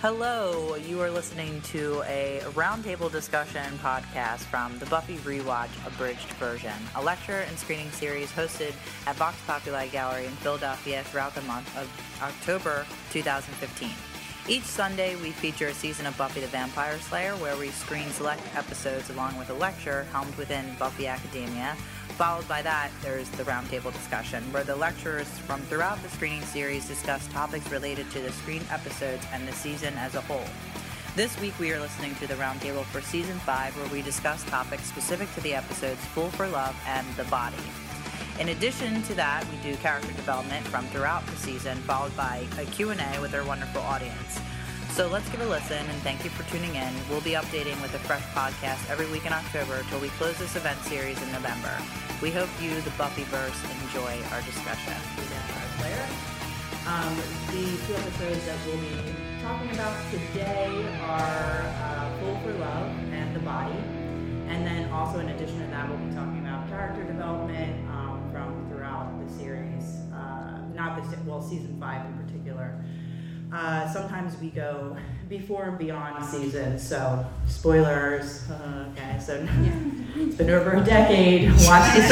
Hello, you are listening to a roundtable discussion podcast from the Buffy Rewatch Abridged version, a lecture and screening series hosted at Vox Populi Gallery in Philadelphia throughout the month of October 2015. Each Sunday, we feature a season of Buffy the Vampire Slayer where we screen select episodes along with a lecture helmed within Buffy Academia. Followed by that, there's the roundtable discussion, where the lecturers from throughout the screening series discuss topics related to the screen episodes and the season as a whole. This week, we are listening to the roundtable for season 5, where we discuss topics specific to the episodes Fool for Love and The Body. In addition to that, we do character development from throughout the season, followed by a Q&A with our wonderful audience. So let's give a listen and thank you for tuning in. We'll be updating with a fresh podcast every week in October till we close this event series in November. We hope you, the Buffyverse, enjoy our discussion. Um, the two episodes that we'll be talking about today are uh, Fool for Love and The Body. And then also in addition to that, we'll be talking about character development um, from throughout the series. Uh, not the, se- well, season five in particular. Uh, sometimes we go before and beyond season. so spoilers. Uh, okay, so it's been over a decade. Watch the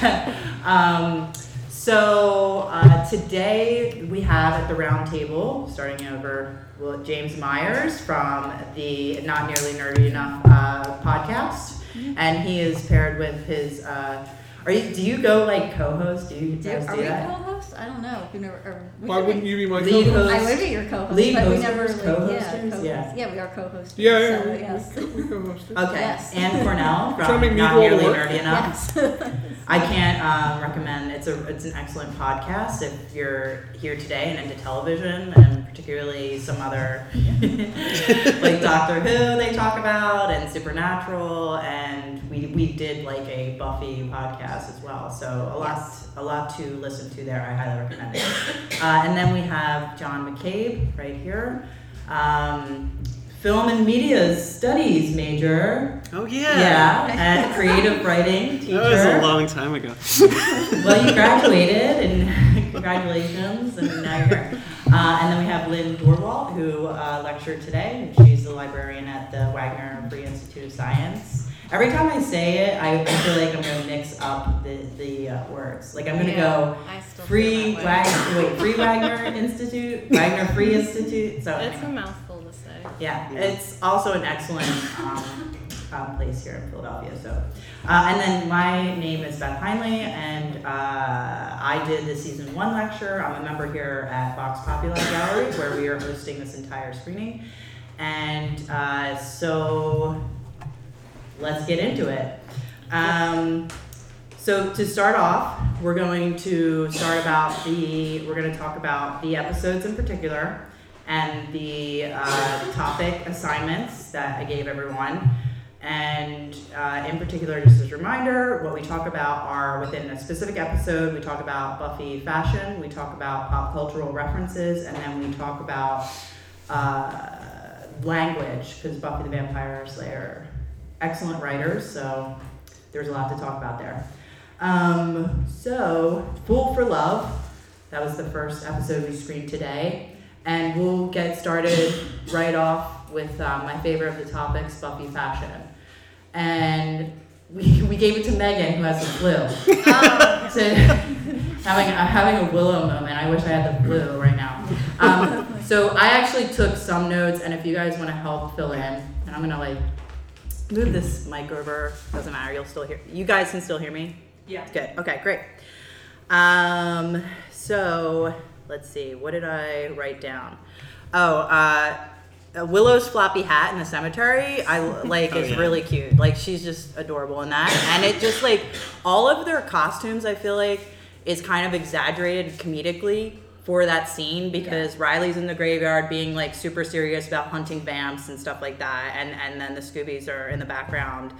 show. um, so uh, today we have at the round table, starting over, well, James Myers from the Not Nearly Nerdy Enough uh, podcast, and he is paired with his. Are you? Do you go like co-host? Do you Do, guys are do we that? co-hosts? I don't know. We've never. Or, we Why wouldn't be- you be my Lead co-host? host. I would be your co-host, Lead but we never. Like, co-hosters, yeah, co-hosts. yeah. yeah, we are co-hosts. Yeah, yeah, So, we, yes. we, we co-hosted. Okay, Yes. Anne Cornell Trying to from make me Not do all the Nearly? Nerdy Enough. Yes. I can't um, recommend. It's a it's an excellent podcast if you're here today and into television, and particularly some other like Doctor Who they talk about and Supernatural, and we we did like a Buffy podcast as well. So a lot Yes. a lot to listen to there. I highly recommend it. Uh, and then we have John McCabe right here. Um, Film and Media Studies major. Oh yeah. Yeah, and creative writing teacher. That was a long time ago. Well, you graduated, and congratulations, and now you're here. Uh, and then we have Lynn Dorwaldt, who uh, lectured today. and She's the librarian at the Wagner Free Institute of Science. Every time I say it, I, I feel like I'm going to mix up the, the uh, words. Like I'm going to go I still feel Free. Wagner, wait, Free Wagner Institute, Wagner Free Institute. So It's a mouthful to say. yeah, it's also an excellent um, um, place here in Philadelphia. So, uh, and then my name is Beth Heinley, and uh, I did the season one lecture. I'm a member here at Vox Populi Gallery, where we are hosting this entire screening. And uh, so, let's get into it. Um, so to start off, we're going to start about the. We're going to talk about the episodes in particular and the uh, topic assignments that I gave everyone. And uh, in particular, just as a reminder, what we talk about are within a specific episode, we talk about Buffy fashion, we talk about pop cultural references, and then we talk about uh, language, because Buffy the Vampire Slayer, excellent writers, so there's a lot to talk about there. Um, so, Fool for Love, that was the first episode we screened today. And we'll get started right off with uh, my favorite of the topics, Buffy fashion. And we, we gave it to Megan, who has the flu. so, having, a, having a Willow moment. I wish I had the flu right now. Um, so, I actually took some notes, and if you guys want to help fill in, and I'm going to like move this mic over. Doesn't matter, you'll still hear. You guys can still hear me? Yeah. Good. Okay, great. Um, so let's see. What did I write down? Oh, uh, Willow's floppy hat in the cemetery. I like Oh, is yeah. really cute. Like she's just adorable in that, and it just like all of their costumes. I feel like is kind of exaggerated comedically for that scene because Riley's in the graveyard being like super serious about hunting vamps and stuff like that, and and then the Scoobies are in the background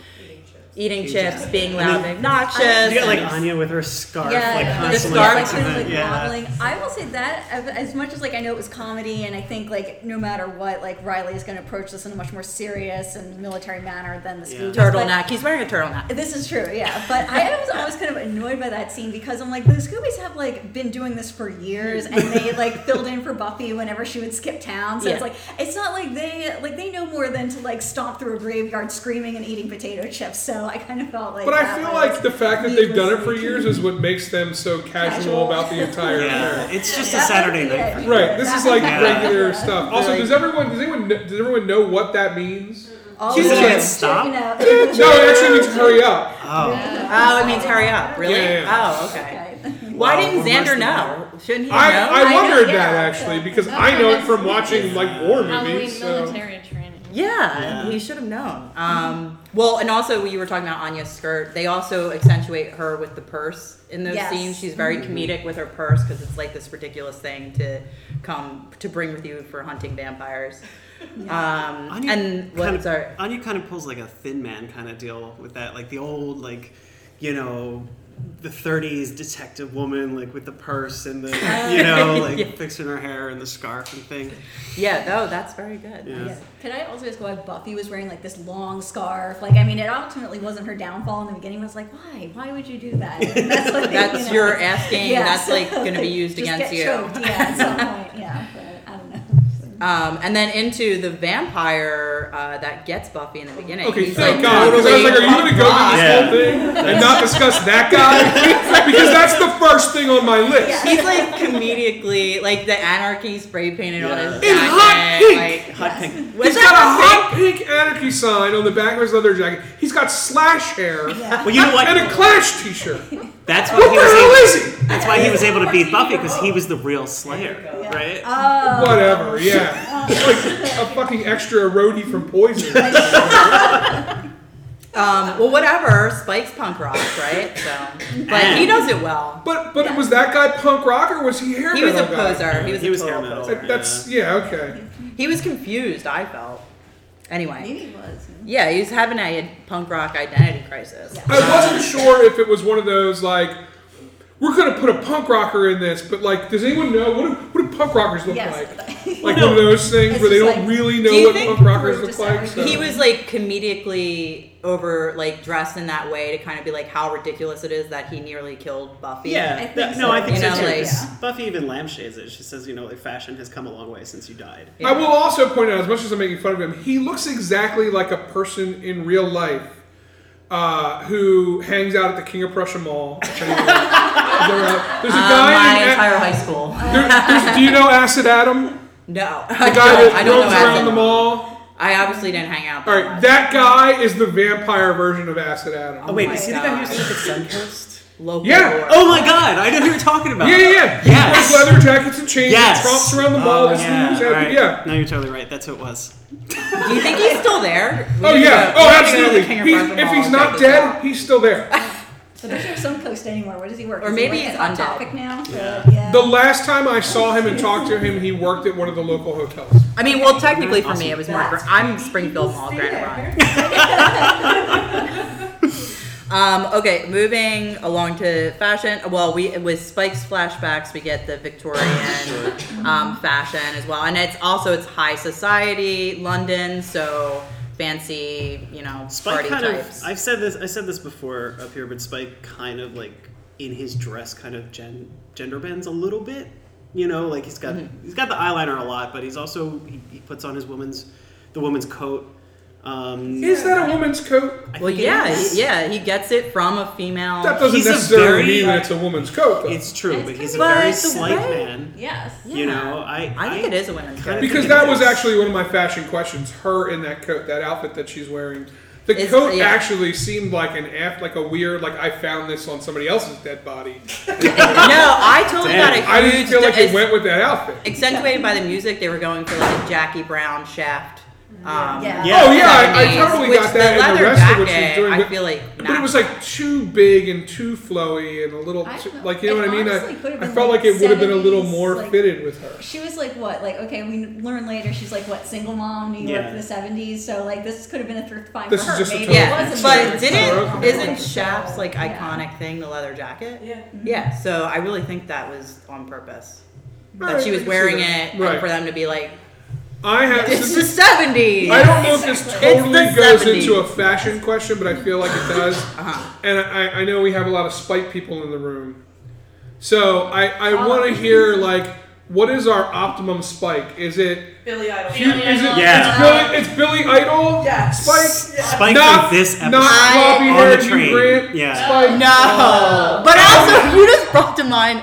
eating chips, being loud and obnoxious. You got like Anya with her scarf, Yeah, like the constantly scarf, like, fixing kind of, it. like yeah. modeling. I will say that as- as much as like I know it was comedy, and I think like no matter what, like Riley is going to approach this in a much more serious and military manner than the Yeah. Scoobies. but- turtleneck. He's wearing a turtleneck. This is true, yeah. But I was always kind of annoyed by that scene because I'm like, the Scoobies have like been doing this for years, and they like filled in for Buffy whenever she would skip town. So it's like it's not like they like they know more than to like stomp through a graveyard screaming and eating potato chips. So I kind of felt like. But I feel like the fact that they've done it for years is what makes them so casual, Casual. about the entire Yeah, thing. it's just a Saturday night. it. Right. This is like Yeah. regular stuff. Also, Like- does everyone does anyone kn- does everyone know what that means? All She's the like, kids, "Stop." You know. No, it actually means hurry up. Oh, Oh, it means hurry up. Really? Yeah, yeah. Oh, okay. Okay. Why didn't Xander know? Shouldn't he I, know? I I know, wondered yeah. that actually because That's I know it from watching like war Halloween movies. So. military training. Yeah, Yeah. he should have known. Um, well, and also you were talking about Anya's skirt. They also accentuate her with the purse in those Yes. scenes. She's very comedic with her purse because it's like this ridiculous thing to come to bring with you for hunting vampires. Um, Anya and what? kind of, sorry. Anya kind of pulls like a thin man kind of deal with that, like the old like, you know, the '30s detective woman, like with the purse and the, you know, like Yeah. fixing her hair and the scarf and thing. Yeah, no, that's very good. Yeah. Yeah. Could I also ask why Buffy was wearing like this long scarf? Like, I mean, it ultimately wasn't her downfall in the beginning. I was like, why? Why would you do that? And that's like, That's you know, your asking. Yes. That's like going to be used Just against get you. choked, yeah, at some point, yeah. But I don't know. Um, and then into the vampire uh, that gets Buffy in the beginning. Okay, He's thank like God. Because I was like, are you going to go through this Yeah. whole thing and not discuss that guy? because that's the first thing on my list. He's like comedically, like the anarchy spray painted on his Yeah. jacket. In hot pink! Like, Hot pink. was He's that got a hot hot pink anarchy sign on the back of his leather jacket. He's got slash hair Yeah. Well, you know what? and a Clash T-shirt. That's why What he the was hell able. is he? That's why he was able to beat Buffy because he was the real Slayer, right? Oh, Whatever, yeah. like a fucking extra roadie from Poison. Um, well, whatever. Spike's punk rock, right? So, but he does it well. But but was that guy punk rock or was he hair He was a guy? poser. He was He a was total hair metal. poser. That- That's yeah okay. He was confused. I felt. Anyway, maybe it was. yeah, he was having a punk rock identity crisis. Yeah. I wasn't sure if it was one of those like we're gonna put a punk rocker in this, but like, does anyone know what do, what do punk rockers look Yes. like? Like one of those things It's where they just don't like- really Do know you what think punk rockers we're look just like. So. He was like comedically over, like dressed in that way to kind of be like how ridiculous it is that he nearly killed Buffy. Yeah, I think that- so. no, I think You so know, too. like- 'cause Buffy even lampshades it. She says, you know, like fashion has come a long way since you died. Yeah. I will also point out, as much as I'm making fun of him, he looks exactly like a person in real life uh, who hangs out at the King of Prussia Mall. If anyone- Is there a- There's a Uh, guy my in. entire high school. there- do you know Acid Adam? No, The I guy don't. that I don't roams know. around Acid. the mall. I obviously didn't hang out. All right, that guy is the vampire version of Acid Adam. Oh wait, my is he the guy who God. used to look at Suncoast? local. Yeah. lore. Oh my god, I know who you're talking about. Yeah, yeah, yeah. He Yes. wears leather jackets and chains Yes. and tromps around the mall. Oh, yeah. sleeves, right. yeah. No, you're totally right. That's who it was. Do you think he's still there? We Oh yeah. go- Oh, we need to go to the absolutely. He's, if he's not dead, out. he's still there. So there's no Suncoast anymore. Where does he work? Or Is he maybe he's at Hot undead. Topic now. Yeah. Yeah. The last time I saw him and talked to him, he worked at one of the local hotels. I mean, well, technically for me, it was more. For, I'm Springfield Mall, Grand Run. Um, okay, moving along to fashion. Well, we with Spike's flashbacks, we get the Victorian um, fashion as well, and it's also it's high society London, so fancy, you know, Spike party kind types. of. I've said this. I said this before up here, but Spike kind of like in his dress kind of gen, gender bends a little bit. You know, like he's got Mm-hmm. he's got the eyeliner a lot, but he's also he, he puts on his woman's the woman's coat. Um, Is that a woman's coat? I well, yeah, he- yeah, he gets it from a female. That doesn't He's necessarily very- mean that it's a woman's coat, though. It's true, It's but he's a very But slight way- man. yes. You know, I I think it is a women's kinda coat. because that was actually one of my fashion questions. Her in that coat, that outfit that she's wearing. The It's- coat yeah. actually seemed like an F, like a weird, like I found this on somebody else's dead body. no, I totally Damn. got I didn't feel like it went with that outfit. accentuated by the music. They were going for like a Jackie Brown Shaft. Um, Yeah. Yeah. Oh yeah, I, I totally which got that the in the leather rest of what she's jacket, doing. I but- feel like But it was like too big and too flowy and a little, too, don't like you know It what I mean. I, I felt like, like it would have been a little more like- fitted with her. She was like what? Like okay, we learn later she's like what single mom, New York Yeah. in the seventies. So like this could have been a thrift find This for is her. just a Maybe total it Yeah, wasn't. but Sure. didn't Okay. isn't Shaft's like Yeah. iconic thing the leather jacket? Yeah. Yeah, so I really think that was on purpose. That Alright, she was wearing it Right. for them to be like, I have. it's the seventies. I don't know if this totally goes 70s. into a fashion question, but I feel like it does. Uh-huh. And I, I know we have a lot of Spike people in the room. So I, I Oh. want to hear, like, what is our optimum spike? Is it Billy Idol. Hugh- is it Yeah. it's Billy it's Billy Idol Yes. Spike? Yeah. Spike Not- this episode Not floppy on the train. Grant Yeah. Spike. No, but also you just brought to mind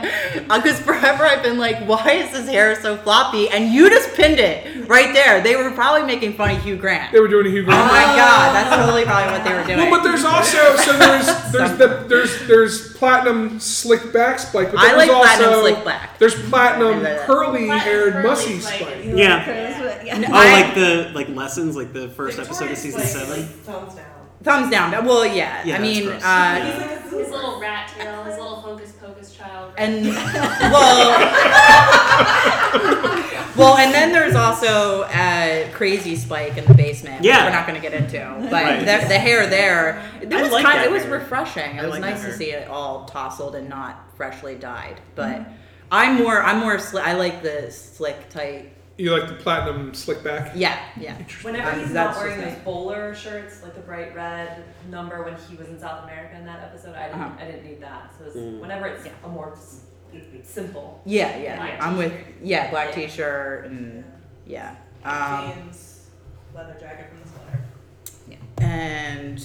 uh, because forever I've been like, why is his hair so floppy? And you just pinned it right there. They were probably making fun of Hugh Grant. They were doing a Hugh Grant. Oh my god, that's totally probably what they were doing. Well, but there's also so there's there's the there's there's platinum slick back spike, but I there like was also, platinum slick back. There's platinum I like that. curly haired Platinum mussy curly spike. spike. Yeah. yeah. Oh, I- like the like lessons, like the first episode of Victoria's season like- seven. Like thumbs down. Well, yeah. Yeah, I that's mean, gross. uh, He's like a His little rat tail, his little hocus pocus child. and well, well, and then there's also uh, crazy spike in the basement. which Yeah. we're not going to get into, but Right. the, the hair there, it was like kind, it was refreshing. It I was like nice to see it all tousled and not freshly dyed. But I'm more, I'm more, sli- I like the slick, tight. You like the platinum slick back? Yeah, yeah. Whenever he's that's not wearing just those me. bowler shirts, like the bright red number when he was in South America in that episode, I didn't, Uh-huh. I didn't need that. So it's, Mm. whenever it's a more s- simple. Yeah, yeah. Black I'm with t-shirt. yeah, black Yeah. t-shirt and yeah. Um, James leather jacket from the sweater. Yeah. And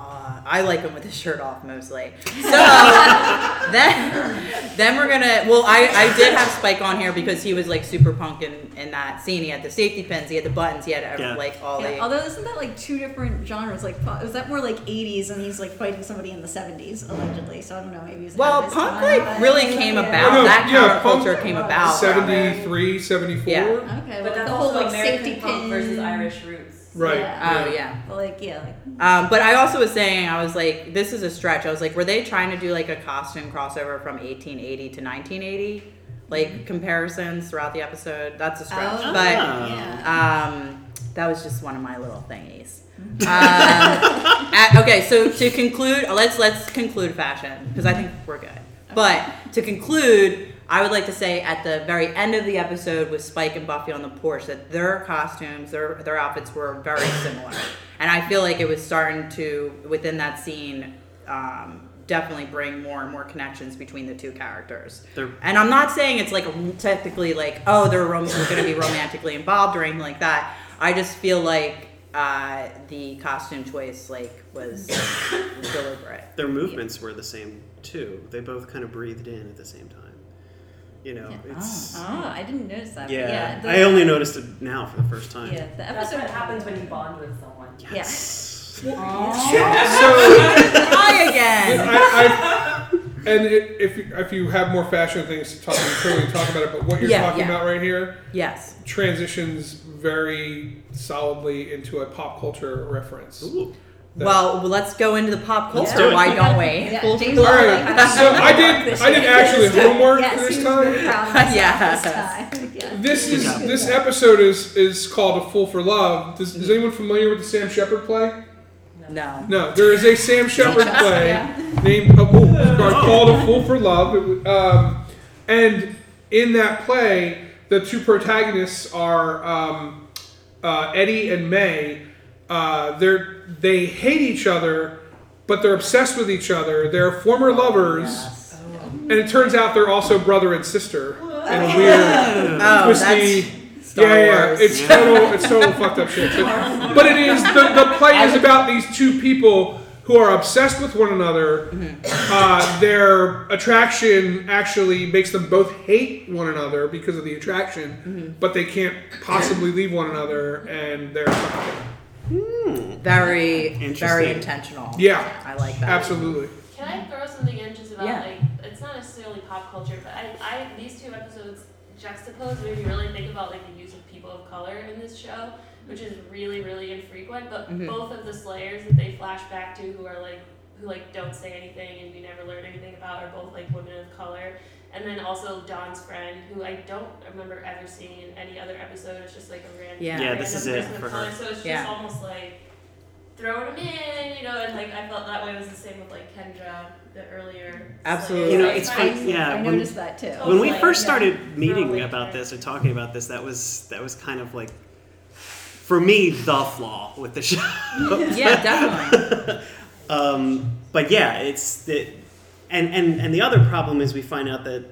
uh, I like him with his shirt off mostly. So then, then we're gonna. Well, I, I did have Spike on here because he was like super punk in, in that scene. He had the safety pins, he had the buttons, he had every, Yeah. like all Yeah, the. although isn't that like two different genres? Like, was that more like '80s, and he's like fighting somebody in the '70s allegedly? So I don't know. Maybe he's well, punk like really came about. Oh, no, that yeah, counterculture punk- came about. 73, 74? Yeah. Okay, But well, that's the whole also like American safety punk pin versus Irish roots. Right. Yeah. Oh yeah. But, like yeah, like Um, but I also was saying, I was like, this is a stretch. I was like, were they trying to do like a costume crossover from 1880 to 1980? Like comparisons throughout the episode? That's a stretch. Oh, but yeah. um, that was just one of my little thingies. Um, at- okay, so to conclude, let's let's conclude fashion because I think we're good. But to conclude, I would like to say at the very end of the episode with Spike and Buffy on the porch that their costumes, their their outfits were very similar, and I feel like it was starting to within that scene. Um, definitely bring more and more connections between the two characters They're- and i'm not saying it's like technically like oh they're rom- going to be romantically involved or anything like that i just feel like uh, the costume choice like was deliberate Their movements were the same too. They both kind of breathed in at the same time. You know, Yeah. it's oh, I didn't notice that. yeah. yeah. the- I only noticed it now for the first time. Yeah, the That's episode what happens when you bond with someone. Yes. So, hi again I, I, and it, if you, if you have more fashion things to talk, we can clearly talk about it. But what you're Yeah, talking yeah. about right here yes transitions very solidly into a pop culture reference. Ooh. That- well let's go into the pop culture do why don't we Yeah, Full James All so I did. I did actually homework yes, this he was very time. proud Yes. this time. Yeah. This is this episode is is called "A Fool for Love." Does, is anyone familiar with the Sam Shepard play? no No, there is a Sam Shepard play Yeah. named a fool, called "A Fool for Love," It um, and in that play, the two protagonists are um, uh, Eddie and May. Uh, they're they hate each other, but they're obsessed with each other. They're former lovers, Yes. and it turns out they're also brother and sister in a weird, oh twisty. Star yeah, yeah, Wars. it's total, it's total fucked up shit. But, but it is the, the play is about these two people who are obsessed with one another. Mm-hmm. Uh, their attraction actually makes them both hate one another because of the attraction, Mm-hmm. but they can't possibly leave one another, and they're very very intentional yeah, i like that absolutely. Can I throw something in just about Yeah. like it's not necessarily pop culture, but I, I these two episodes juxtapose made me really think about like the use of people of color in this show, which is really really infrequent. But Mhm. both of the Slayers that they flash back to, who are like who like don't say anything and we never learn anything about, are both like women of color. And then also Dawn's friend, who I don't remember ever seeing in any other episode. It's just like a random, Yeah. Yeah, random this is it person of for color. her. So it's just Yeah. almost like throwing them in, you know, and like I felt that way was the same with like Kendra, the earlier. Absolutely. You know, it's I- funny. Yeah, I when- noticed that too. When we like, first yeah. started meeting about this or talking about this, that was that was kind of like for me the flaw with the show. yeah definitely um, but yeah, it's that, and and and the other problem is we find out that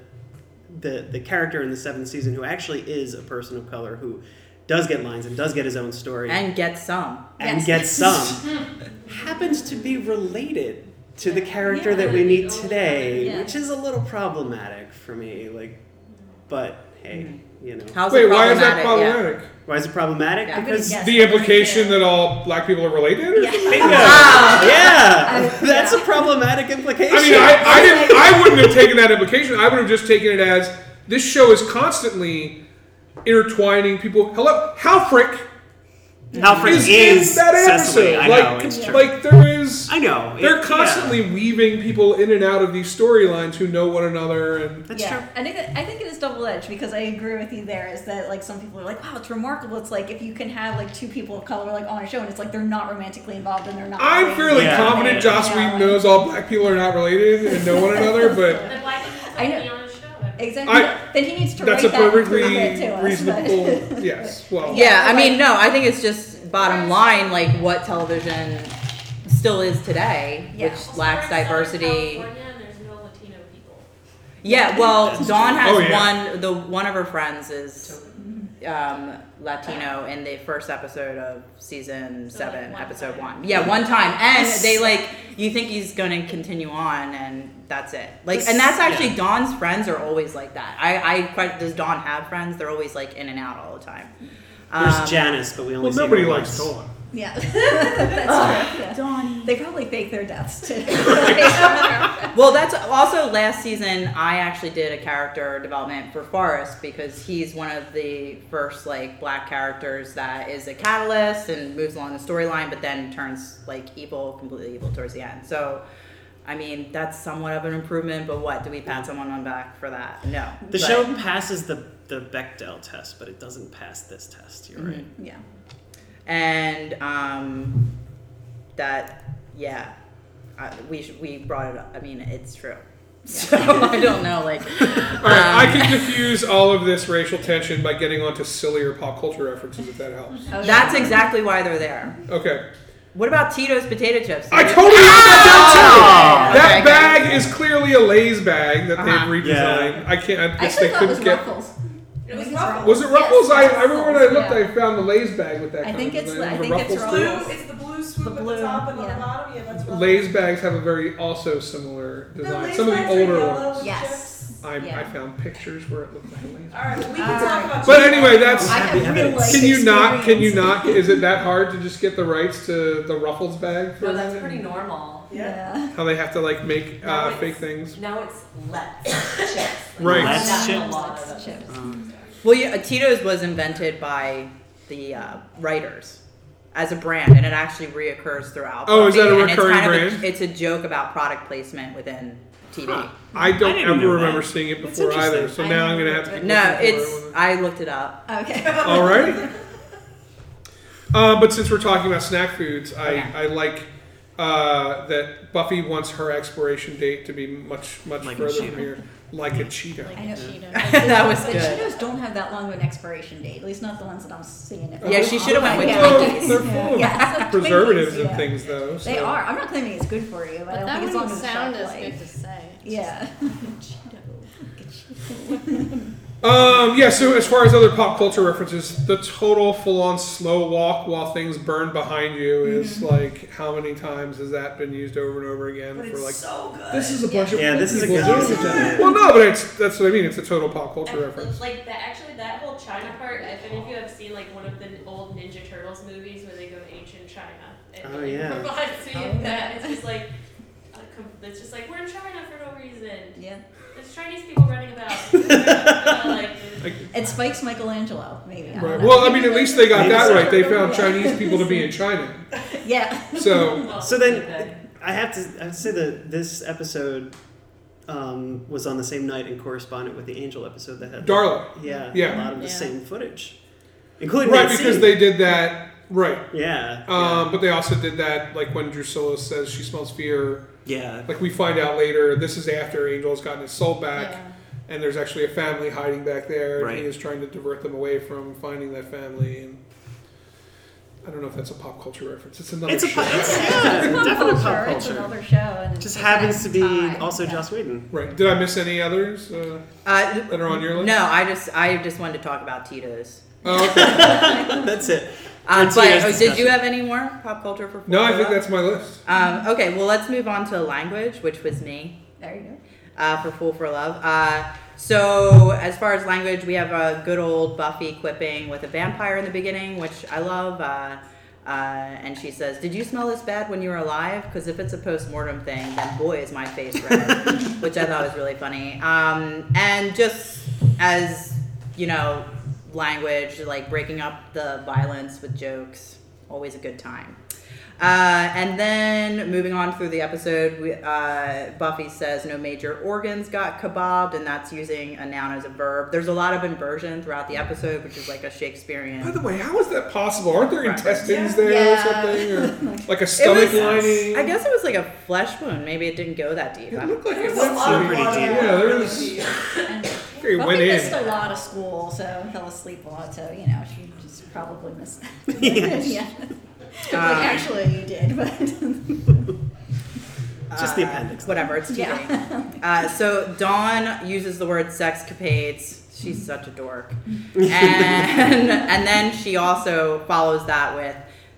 the the character in the seventh season who actually is a person of color who does get lines and does get his own story And get some. and Yes. gets some happens to be related to the character that we meet today, Yeah. which is a little problematic for me. Like, but hey, mm-hmm. You know, How's Wait, it why is that problematic? Yeah. why is it problematic? Yeah. Because guess. The implication that all black people are related? Yeah. something? Bingo. Ah. yeah, I- that's a problematic implication. I mean, I, I didn't. I wouldn't have taken that implication. I would have just taken it as this show is constantly intertwining people. Hello, Halfrek Alfred is, is, in that Cecily. episode. I like, know, it's true. like there is. I know. it- They're yeah. constantly weaving people in and out of these storylines who know one another, and That's yeah, true. I think I think it is double edged because I agree with you there. Is that like some people are like, wow, it's remarkable. It's like if you can have like two people of color like on a show and it's like they're not romantically involved and they're not. I'm fairly Yeah. confident Joss Yeah, Whedon like- knows all black people are not related and know one another, but Then why didn't I know. Exactly. I- then he needs to that's write a that perfectly bit to us, reasonable. but- Yes, well, Yeah, I mean, no, I think it's just bottom line, like what television still is today, Yeah. which lacks Also, we're in Southern diversity. California there's no Latino people. Yeah, well, Dawn has Oh, yeah. one. The one of her friends is um, Latino in the first episode of season So, like, seven, one episode time. one. Yeah, one time, and they like you think he's going to continue on, and that's it. Like, and that's actually Yeah. Dawn's friends are always like that. I, I quite does Dawn have friends? They're always like in and out all the time. There's Um, Janice, but we only well, see nobody her likes once. Dawn. Yeah, that's true. Yeah. Donnie. They probably fake their deaths too. Well, that's also last season. I actually did a character development for Forrest because he's one of the first like black characters that is a catalyst and moves along the storyline, but then turns like evil, completely evil towards the end. So, I mean, that's somewhat of an improvement. But what do we pat someone on back for that? No. The But- show passes the the Bechdel test, but it doesn't pass this test. You're right. yeah. and um, that yeah, I, we sh- we brought it up. I mean, it's true. So I don't know, like. All right, I um, can diffuse all of this racial tension by getting onto sillier pop culture references, if that helps. Oh, That's exactly why they're there. Okay. What about Tito's potato chips? I totally wrote that down too. Okay, That okay. bag is clearly a Lay's bag that Uh-huh. they've redesigned. I can't. I I guess actually they thought it was couldn't get. Ruffles. It was I Ruffles. Was it Ruffles? Yes, I, yes, I remember when I looked, yeah. I found the Lay's bag with that. I kind think of it's- design. I The think it's Ruffles Ruffles. Blue, it's the blue swoop The at the top and on yeah. the bottom. Yeah, that's Ruffles. Lay's bags have a very also similar The design. Lay's Some of the older ones. Yes. I, Yeah. I found pictures where it looked like a Lay's. All right, well, we can All talk right. about. But anyway, that's- I Happy have real life Can you not? Can you experience. not? Is it that hard to just get the rights to the Ruffles bag? For No, that's that? pretty normal. Yeah. Yeah. How they have to like make No, uh, it's- fake things. Now it's Let's chips. Right. Let's Let's chips. chips. A lot of them. Chips. Um, Well, yeah, Tito's was invented by the uh, writers as a brand, and it actually reoccurs throughout. Oh, is that a Buffy, and recurring it's kind Of brand? a, it's a joke about product placement within TV. Huh. I don't I ever remember that. seeing it before either, so I now I'm gonna have to. looked keep No, it's. I looked it up. Okay. All right. Uh, but since we're talking about snack foods, I, Okay. I like uh, that Buffy wants her expiration date to be much much Like further from here, like a Cheeto. I know. That was the good. Cheetos don't have that long of an expiration date. At least not the ones that I'm seeing. If Yeah, she should've went with Yeah, Well, Twinkies. they're full of Yeah, preservatives Twinkies, and yeah. things, though. So. They are. I'm not claiming it's good for you, but, I don't that think it's on wouldn't sound shelf as good to say. Yeah. Um, yeah, so as far as other pop culture references, the total full on slow walk while things burn behind you is Mm-hmm. like how many times has that been used over and over again But for it's like so good. this is a bunch of Yeah, old this is a people good doing use it. Well, no, but it's that's what I mean. It's a total pop culture And, reference. Like that, actually, that whole China part. If any of you have seen like one of the old Ninja Turtles movies where they go to ancient China, and Oh, it yeah. provides me Oh, that it's just like, a com- it's just like we're in China for no reason. Yeah. There's Chinese people running about. Uh, like, Like, It spikes Michelangelo, maybe. I don't right. know. Well, I mean, at least they got that right. They found Chinese people to be in China. Yeah. So well, So then, I have to I have to say that this episode um, was on the same night and corresponded with the Angel episode that had Darla, yeah, Yeah. a lot of the Yeah. same footage, including right? that Because scene. they did that right. yeah Um, but they also did that like when Drusilla says she smells fear. Yeah Like we find out later, this is after Angel's gotten his soul back. Yeah. and there's actually a family hiding back there, and he is trying to divert them away from finding that family. And I don't know if that's a pop culture reference. It's another It's a show. pop, it's, yeah, It's pop definitely culture. pop It's another show. And Just happens to be time. also Yeah. Joss Whedon. Right. Did I miss any others uh, Uh, that are on your list? no, I just I just wanted to talk about Tito's. Oh, okay. That's it. Um, but oh, did you have any more pop culture for? no, I think that's my list. Um, okay, well let's move on to language, which was me. There you go. uh, for Fool for Love. Uh, so, as far as language, we have a good old Buffy quipping with a vampire in the beginning, which I love. Uh, uh, and she says, Did you smell this bad when you were alive? Because if it's a post mortem thing, then boy, is my face red. which I thought was really funny. Um, and just as, you know, language, like breaking up the violence with jokes, always a good time. Uh, and then moving on through the episode, we, uh, Buffy says no major organs got kebabbed, and that's using a noun as a verb. There's a lot of inversion throughout the episode, which is like a Shakespearean. By the way, how is that possible? Aren't there Right. intestines Yeah. there Yeah. or something? Or like a stomach was, lining? I guess it was like a flesh wound. Maybe it didn't go that deep. I It don't- looked like it There's a went lot pretty water. deep. Yeah, there was. And Buffy went missed in. a lot of school, so fell asleep a lot. So you know, she just probably missed. Yes. yeah. Um, like actually, you did, but Just the Uh, appendix. Whatever, it's TV. yeah. Uh, so Dawn uses the word sexcapades. She's such a dork, and and then she also follows that with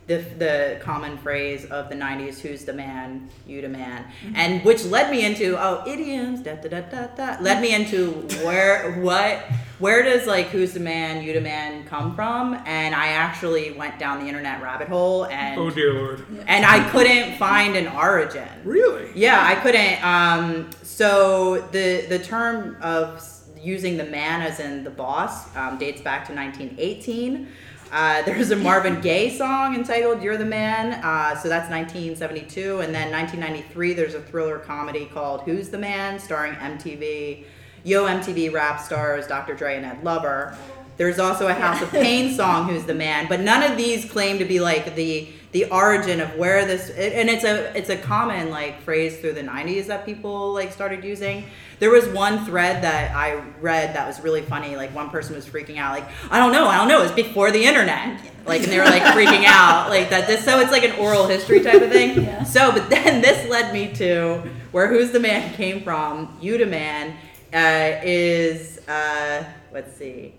the the common phrase of the '90s: "Who's the man? You the man," and which led me into oh idioms. Da da da da da. Led me into where what where does like "Who's the man? You the man" come from? And I actually went down the internet rabbit hole and Oh dear lord. and I couldn't find an origin. Really? Yeah, I couldn't. Um, so the the term of using the man as in the boss um, dates back to 1918. Uh, there's a Marvin Gaye song entitled "You're the Man," uh, so that's 1972, and then 1993 there's a thriller comedy called "Who's the Man," starring MTV, Yo MTV rap stars Dr. Dre and Ed Lover. There's also a House of Pain song, "Who's the Man," but none of these claim to be like the the origin of where this. And it's a it's a common like phrase through the '90s that people like started using. There was one thread that I read that was really funny. Like one person was freaking out, like I don't know, I don't know. It's before the internet, like, and they were like freaking out, like that. This so it's like an oral history type of thing. Yeah. So, but then this led me to where "Who's the Man" came from. "You the Man" uh, is uh, let's see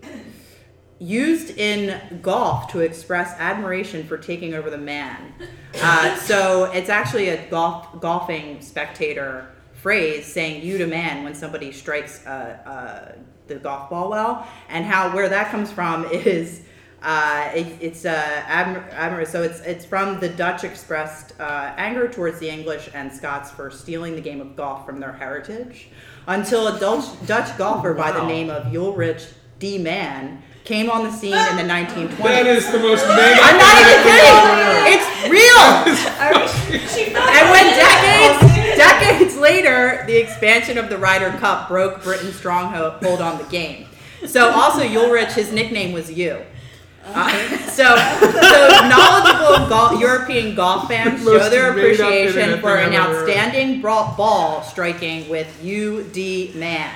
used in golf to express admiration for taking over the man. Uh, so it's actually a golf golfing spectator phrase saying "you to man" when somebody strikes uh, uh, the golf ball well, and how where that comes from is. Uh, it, it's uh, admir- admir- so it's it's from the Dutch expressed uh, anger towards the English and Scots for stealing the game of golf from their heritage, until a Dutch, Dutch golfer by the name of Ulrich D. Mann came on the scene in the 1920s. That is the most mega. I'm not even kidding. It's real. And when decades decades later, the expansion of the Ryder Cup broke Britain's stronghold pulled on the game. So also Ulrich, his nickname was you. Uh, so, so knowledgeable gol- European golf fans show Most their appreciation for an I've ever heard. outstanding bra- ball striking with UD man.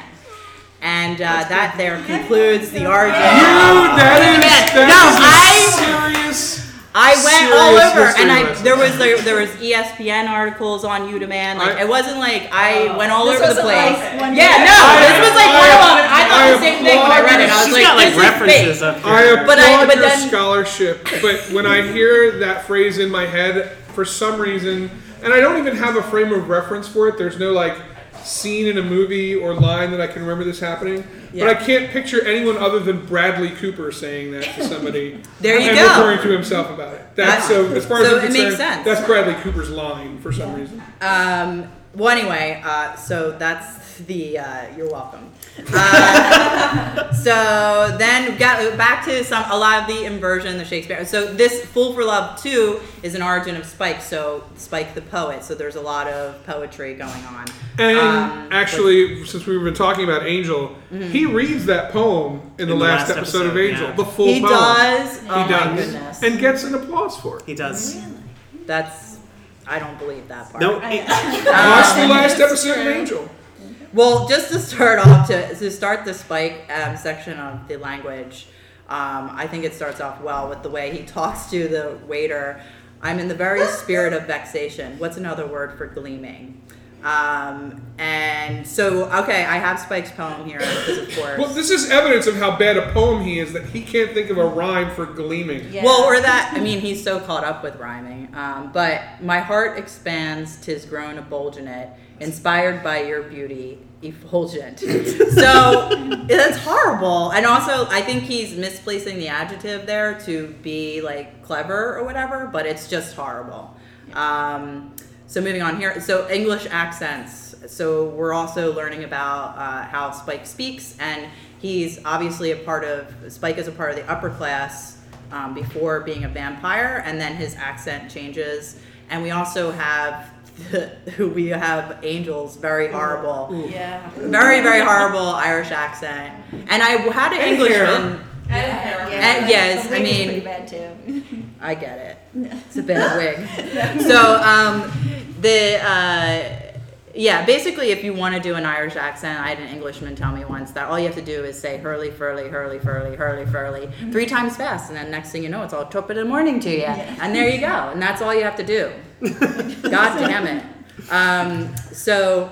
And uh, that there concludes the origin. Dude, that Who's the is man? that No, is a serious. I went all over, and I lesson. there was there, there was ESPN articles on Udemy. Like I- it wasn't like I went all over the place. like yeah, no, I- this was like I- one of them, and I thought I the same thing when I read it. I was She's like, got like this is references fake. up here. I applaud But I- but your then- scholarship, but when I hear that phrase in my head, for some reason, and I don't even have a frame of reference for it. There's no like scene in a movie or line that I can remember this happening. But I can't picture anyone other than Bradley Cooper saying that to somebody. There you and go. referring to himself about it. That's That- so. As far as I'm it makes concerned, sense. that's Bradley Cooper's line for some reason. Um, well, anyway, uh, so that's the. Uh, you're welcome. Uh, so then got back to some a lot of the inversion, the Shakespeare. So this "Fool for Love" too is an origin of Spike. So Spike the poet. So there's a lot of poetry going on. And Um, actually, since we've been talking about Angel, Mm-hmm. he reads that poem in, the, last, episode, of Angel, yeah. the full He poem. does. Oh He does, goodness. and gets an applause for it. He does. Really? That's. I don't believe that part. No, Watch the last episode of Angel. Well, just to start off, to, to start the spike um, section of the language, Um, I think it starts off well with the way he talks to the waiter. I'm in the very spirit of vexation. What's another word for gleaming? Um, and so, okay, I have Spike's poem here because, of course. Well, this is evidence of how bad a poem he is that he can't think of a rhyme for gleaming. Yeah. Well, or that, I mean, he's so caught up with rhyming. Um, but my heart expands, tis grown a bulge in it, inspired by your beauty, effulgent. so that's horrible. And also, I think he's misplacing the adjective there to be like clever or whatever, but it's just horrible. Um, so moving on here. So English accents. So we're also learning about uh, how Spike speaks, and he's obviously a part of Spike is a part of the upper class um, before being a vampire, and then his accent changes. And we also have who we have Angel's very horrible, Yeah. very very horrible Irish accent. And I had an And Englishman. Yeah. And yes, The I wig is mean- pretty bad too. I get it. It's a bad wig. So um, the uh, yeah, basically, if you want to do an Irish accent, I had an Englishman tell me once that all you have to do is say hurly furly, hurly furly, hurly furly three times fast, and then next thing you know, it's all top of the morning to you, and there you go, and that's all you have to do. God damn it. Um, so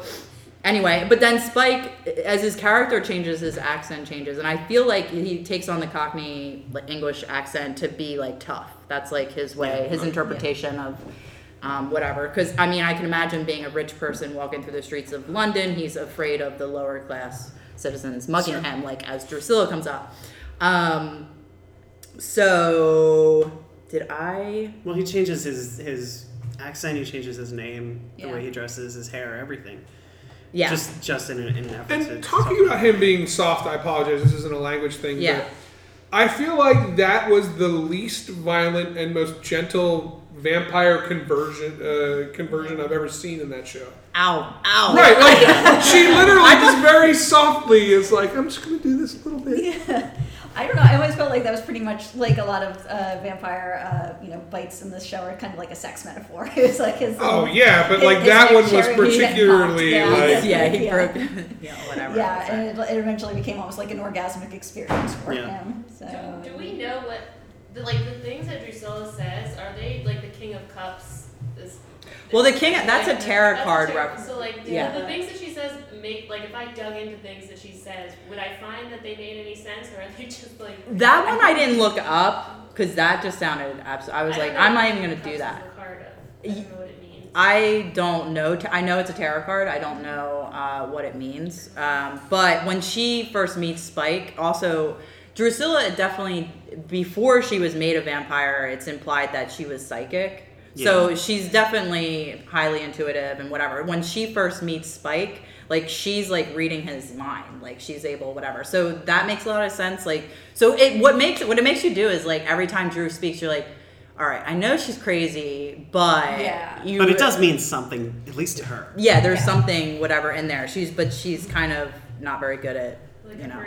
anyway, but then Spike, as his character changes, his accent changes, and I feel like he takes on the Cockney English accent to be like tough. That's like his way, his interpretation of um, whatever. Because I mean, I can imagine being a rich person walking through the streets of London. He's afraid of the lower class citizens mugging him, like as Drusilla comes up. Um, so did I? Well, he changes his his accent. He changes his name, yeah. the way he dresses, his hair, everything. Yeah. Just just in, an- in an effort to And talking about him being soft, I apologize. This isn't a language thing. Yeah. But I feel like that was the least violent and most gentle vampire conversion uh, conversion I've ever seen in that show. Ow! Ow! Right, like she literally just very softly is like, I'm just gonna do this a little bit. I don't know. I always felt like that was pretty much like a lot of uh, vampire, uh, you know, bites in this show are kind of like a sex metaphor. it was like his. Oh little- yeah, but his- like his that one was cherry he had particularly yeah. like yeah, he Yeah. broke. yeah, whatever. Yeah, and it, it eventually became almost like an orgasmic experience for Yeah. him. So. Do, do we know what the like the things that Drusilla says? Are they like the King of Cups? Is, Well, the King- that's a tarot card rep- So like, do yeah. the things that she says make like if I dug into things that she says, would I find that they made any sense, or are they just like That one I didn't look up because that just sounded absolutely. I was I like, I'm not even gonna do that. that. is card of. I don't know what it means. I don't know. I know it's a tarot card. I don't know uh, what it means. Um, but when she first meets Spike, also Drusilla definitely before she was made a vampire, it's implied that she was psychic. So she's definitely highly intuitive and whatever. When she first meets Spike, like she's like reading his mind, like she's able whatever. So that makes a lot of sense. Like so it what makes what it makes you do is like every time Dru speaks, you're like, all right, I know she's crazy, but Yeah. you But it does mean something, at least to her. yeah, there's Yeah. something whatever in there. She's but she's kind of not very good at like you a know.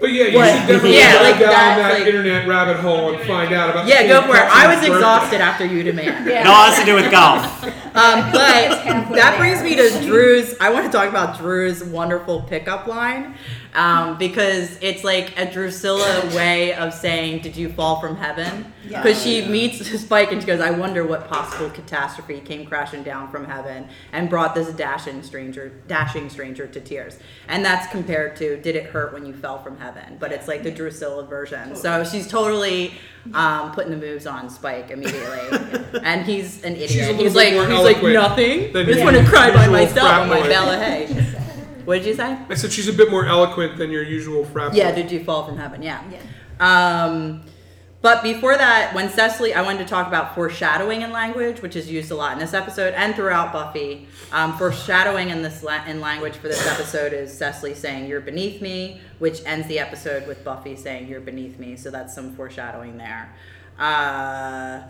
Burning baby face. But yeah, you What? should definitely Yeah, dive like down that like- internet rabbit hole and find out about. Yeah, the go for it. I was exhausted after you demand. Yeah. It all has to do with golf. Um, but that brings me to Dru's. I want to talk about Dru's wonderful pickup line um, because it's like a Drusilla way of saying, "Did you fall from heaven?" Yeah. Because she meets Spike and she goes, "I wonder what possible catastrophe came crashing down from heaven and brought this dashing stranger, dashing stranger to tears." And that's compared to, "Did it hurt when you fell from heaven?" But it's like the Drusilla version. So she's totally um, putting the moves on Spike immediately, and he's an idiot. He's like, he's like nothing. I just want to cry by usual myself frat on my boy. bella hay. What did you say? I said she's a bit more eloquent than your usual frat. Yeah, did you fall from heaven? Yeah. Yeah. Um, but before that, when Cecily, I wanted to talk about foreshadowing in language, which is used a lot in this episode and throughout Buffy. Um, foreshadowing in this la- in language for this episode is Cecily saying "You're beneath me," which ends the episode with Buffy saying "You're beneath me." So that's some foreshadowing there. Uh,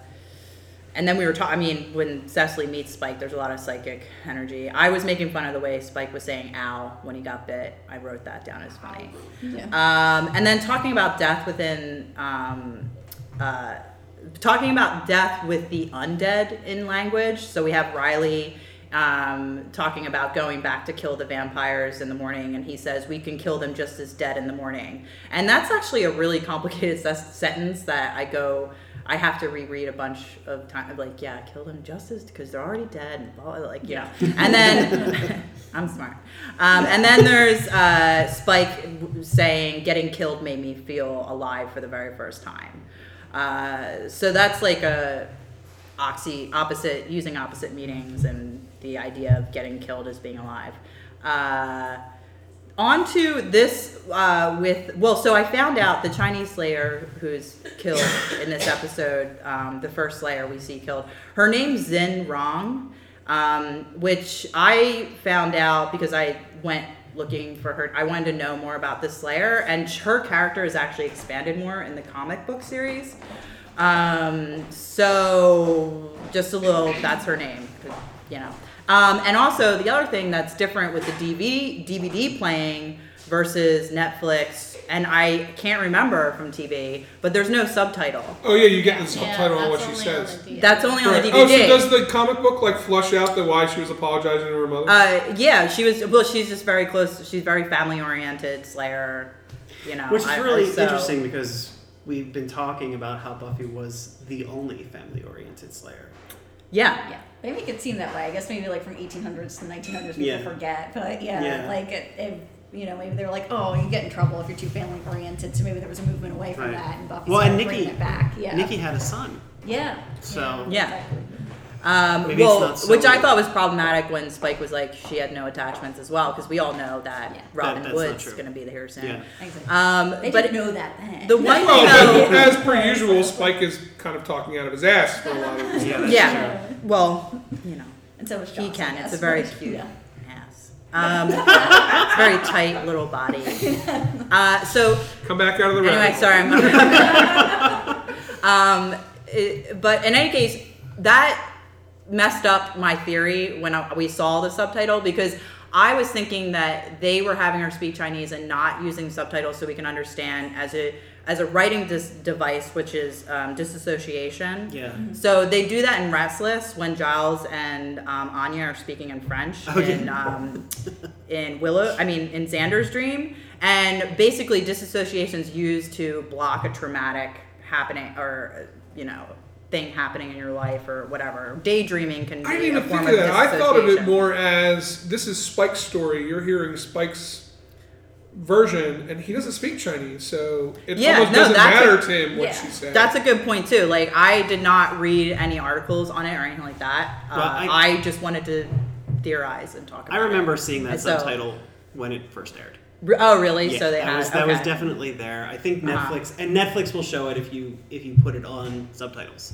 and then we were talking. I mean, when Cecily meets Spike, there's a lot of psychic energy. I was making fun of the way Spike was saying "ow" when he got bit. I wrote that down as funny. Um, and then talking about death within, um, uh, talking about death with the undead in language. So we have Riley um, talking about going back to kill the vampires in the morning, and he says we can kill them just as dead in the morning, and that's actually a really complicated ses- sentence that I go. I have to reread a bunch of times, like, yeah, kill them just as because they're already dead, and blah, like, know. And then I'm smart. Um, and then there's uh, Spike saying, "Getting killed made me feel alive for the very first time." Uh, so that's like a oxy opposite using opposite meanings and the idea of getting killed as being alive. Uh, on to this uh, with well, so I found out the Chinese Slayer who's killed in this episode, um, the first Slayer we see killed. Her name's Xin Rong, um, which I found out because I went looking for her. I wanted to know more about the Slayer, and her character is actually expanded more in the comic book series. Um, so just a little. That's her name, you know. Um, and also the other thing that's different with the DVD DVD playing versus Netflix, and I can't remember from TV, but there's no subtitle. Oh yeah, you get the Yeah, subtitle on what she only on says. That's only on the Right. DVD. Oh, so does the comic book like flush out the why she was apologizing to her mother? Uh, yeah, she was. Well, she's just very close. She's very family oriented. Slayer, you know. Which is I- really so- interesting because we've been talking about how Buffy was the only family-oriented Slayer. Yeah, Yeah, they make it seem that way. I guess maybe like from 1800s to 1900s, people Yeah. forget. But yeah, Yeah. like it, it, you know, maybe they were like, oh, you get in trouble if you're too family oriented. So maybe there was a movement away from Right. that, and Buffy Well, started and bringing Nikki- it back. Yeah, Nikki had a son, yeah, so Yeah. exactly. Um, Maybe it's well, not so- which I thought was problematic when Spike was like, she had no attachments as well, because we all know that Yeah. Robin That- that's Wood's true. going to be the hero soon. Yeah. exactly. Um, they but didn't know that then. the one well, thing but though, as per usual, Spike is kind of talking out of his ass for a lot of this. yeah, yeah, well, you know, and so was he can. It's a very cute Yeah. ass. Um, it's very tight little body. Uh, so Come back out of the room. anyway, sorry. I'm um, it- but in any case, that messed up my theory when I, we saw the subtitle because I was thinking that they were having her speak Chinese and not using subtitles so we can understand as a as a writing dis- device, which is um, disassociation. Yeah. So they do that in Restless when Giles and um, Anya are speaking in French Okay. in um, in Willow. I mean, in Xander's dream, and basically disassociation is used to block a traumatic happening or you know thing happening in your life or whatever. Daydreaming can be I didn't a even form think of of that. I thought of it more as this is Spike's story. You're hearing Spike's version, and he doesn't speak Chinese, so it Yeah, almost no, doesn't matter a- to him what yeah. she said. That's a good point too. Like I did not read any articles on it or anything like that. Uh, I, I- just wanted to theorize and talk about. It. I remember it. seeing that And so- subtitle when it first aired. Re- Oh, really? Yeah, so they that had was that was definitely there. I think Uh-huh. Netflix and Netflix will show it if you if you put it on subtitles.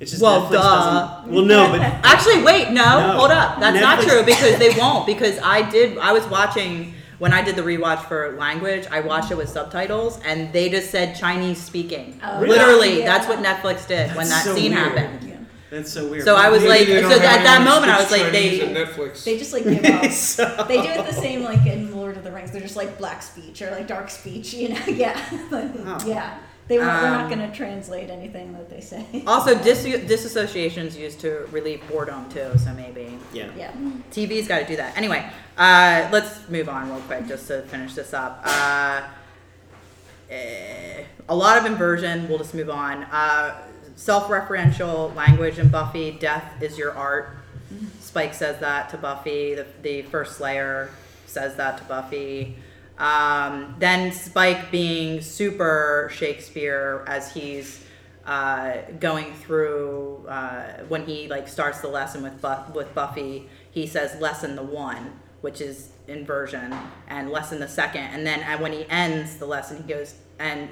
It's just Well, Netflix duh. doesn't. Well, no, but Actually, wait, no, No. hold up. That's not true because they won't. Because I did, I was watching when I did the rewatch for language. I watched it with subtitles, and they just said Chinese speaking. Oh, Literally, yeah. that's what Netflix did when that so scene weird. happened. Yeah. that's so weird. So I was Maybe like- so at that moment, I was like, Chinese they- Netflix. They just like give up. So- They do it the same like in Lord of the Rings. They're just like black speech or like dark speech. You know? Yeah. Huh. yeah. They won't, they're not Um, going to translate anything that they say. Also, dis- disassociation is used to relieve boredom too. So maybe yeah. Yeah. TV's got to do that. Anyway, uh, let's move on real quick just to finish this up. Uh, eh, a lot of inversion. We'll just move on. Uh, self-referential language in Buffy. Death is your art. Spike says that to Buffy. The, the first Slayer says that to Buffy. Um, then Spike being super Shakespeare as he's uh, going through uh, when he like starts the lesson with Buff- with Buffy. He says lesson the one, which is inversion, and lesson the second, and then uh, when he ends the lesson, he goes and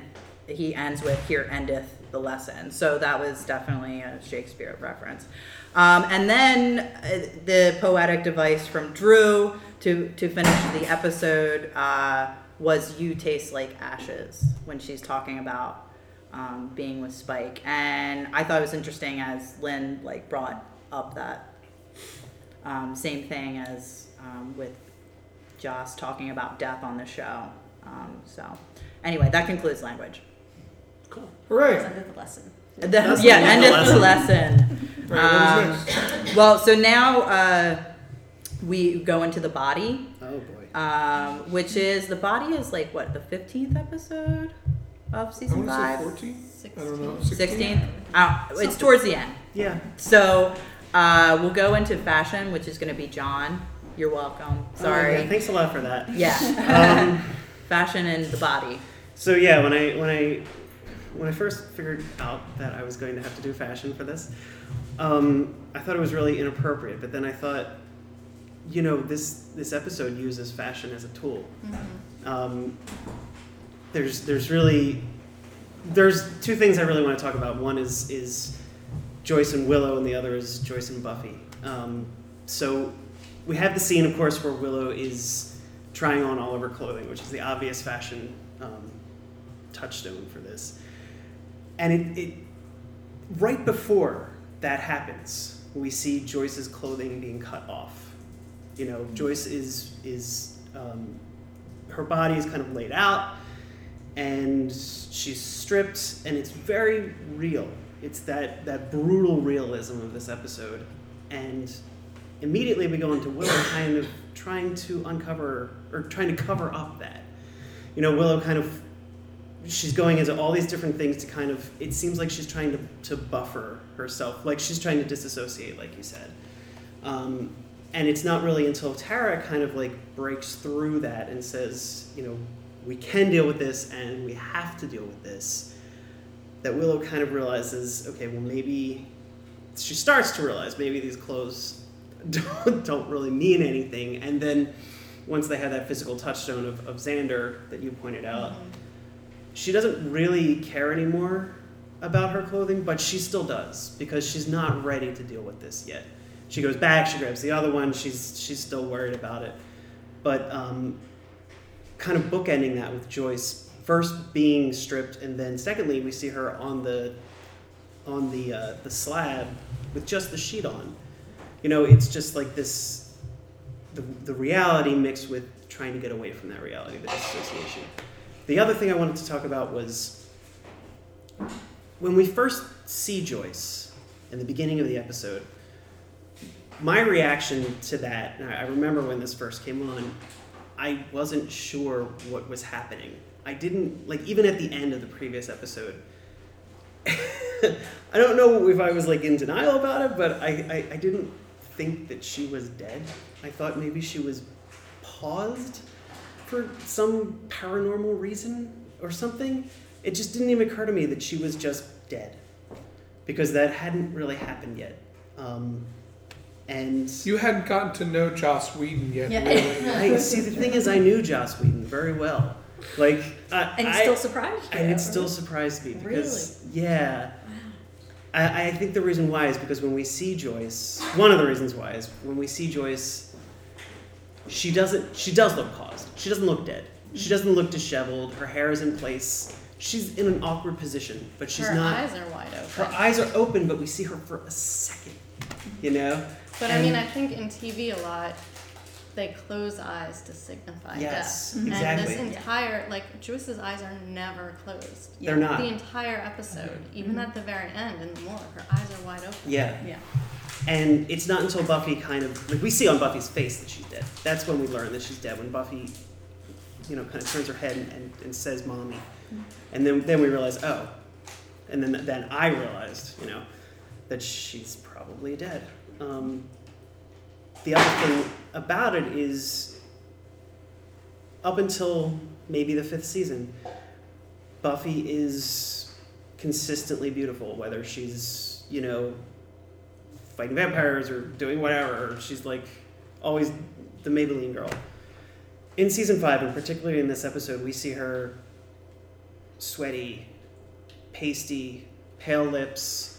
he ends with here endeth the lesson. So that was definitely a Shakespeare reference. Um, and then uh, the poetic device from Dru to to finish the episode uh, was "You taste like ashes" when she's talking about um, being with Spike, and I thought it was interesting as Lynn like brought up that um, same thing as um, with Joss talking about death on the show. Um, so anyway, that concludes language. Cool. Hooray! End of the lesson. The- That's yeah, the end end of of the lesson. lesson. All right, Um, what is next? Well, so now uh, we go into the body, Oh boy. um, which is the body is like what the fifteenth episode of season want to say five, 14. I don't know. sixteenth. Uh, it's towards the end. Yeah. So uh, we'll go into fashion, which is going to be John. You're welcome. Oh, Sorry. yeah, thanks a lot for that. yeah. Um, fashion and the body. So yeah, when I when I when I first figured out that I was going to have to do fashion for this, um, I thought it was really inappropriate. But then I thought, you know, this this episode uses fashion as a tool. Um, there's there's really there's two things I really want to talk about. One is is Joyce and Willow, and the other is Joyce and Buffy. Um, so we have the scene, of course, where Willow is trying on all of her clothing, which is the obvious fashion um, touchstone for this. And it, it right before that happens, we see Joyce's clothing being cut off. You know, Joyce is is um, her body is kind of laid out, and she's stripped, and it's very real. It's that that brutal realism of this episode, and immediately we go into Willow kind of trying to uncover or trying to cover up that. You know, Willow kind of she's going into all these different things to kind of it seems like she's trying to, to buffer herself like she's trying to disassociate like you said um, and it's not really until tara kind of like breaks through that and says you know we can deal with this and we have to deal with this that willow kind of realizes okay well maybe she starts to realize maybe these clothes don't, don't really mean anything and then once they have that physical touchstone of, of xander that you pointed out mm-hmm. she doesn't really care anymore about her clothing, but she still does because she's not ready to deal with this yet. She goes back, she grabs the other one, she's she's still worried about it. But um, kind of bookending that with Joyce first being stripped, and then secondly, we see her on the on the uh, the slab with just the sheet on. You know, it's just like this the, the reality mixed with trying to get away from that reality, the disassociation. The other thing I wanted to talk about was when we first see Joyce in the beginning of the episode, my reaction to that, I remember when this first came on, I wasn't sure what was happening. I didn't, like, even at the end of the previous episode, I don't know if I was like in denial about it, but I, I, I didn't think that she was dead. I thought maybe she was paused for some paranormal reason or something. It just didn't even occur to me that she was just dead because that hadn't really happened yet. Um, and You hadn't gotten to know Joss Whedon yet. Yeah. really. I see the thing is, I knew Joss Whedon very well. Like, I, And I, it still surprised you. and it still surprised me because yeah I, I think the reason why is because when we see joyce one of the reasons why is when we see joyce she doesn't she does look paused she doesn't look dead she doesn't look disheveled her hair is in place she's in an awkward position but she's her not Her eyes are wide open. her eyes are open but we see her for a second you know But I mean, I think in TV a lot, they close eyes to signify Yes, death. exactly. And this entire, like, Joyce's eyes are never closed. They're not. The entire episode, mm-hmm. even at the very end in the morgue, her eyes are wide open. yeah Yeah. And it's not until Buffy kind of like we see on Buffy's face that she's dead. That's when we learn that she's dead. When Buffy, you know, kind of turns her head and, and, and says "mommy," mm-hmm. and then then we realize oh, and then then I realized you know that she's probably dead. Um, the other thing about it is up until maybe the fifth season, Buffy is consistently beautiful, whether she's you know fighting vampires or doing whatever. She's like always the Maybelline girl. In season five, and particularly in this episode, we see her sweaty, pasty, pale lips.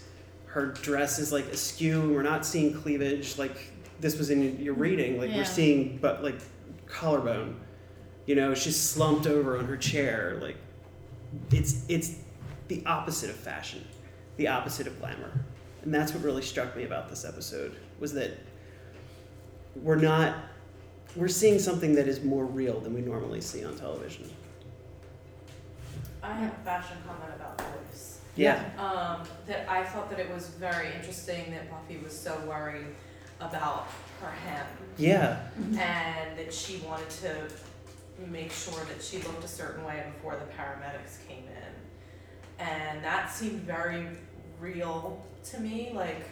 Her dress is like askew. We're not seeing cleavage like this was in your reading. Like Yeah. we're seeing, but like collarbone. You know, she's slumped over on her chair. Like it's it's the opposite of fashion, the opposite of glamour. And that's what really struck me about this episode was that we're not we're seeing something that is more real than we normally see on television. I have a fashion comment about Joyce. Yeah. Um, that I thought that it was very interesting that Buffy was so worried about her hem Yeah. and that she wanted to make sure that she looked a certain way before the paramedics came in. And that seemed very real to me, like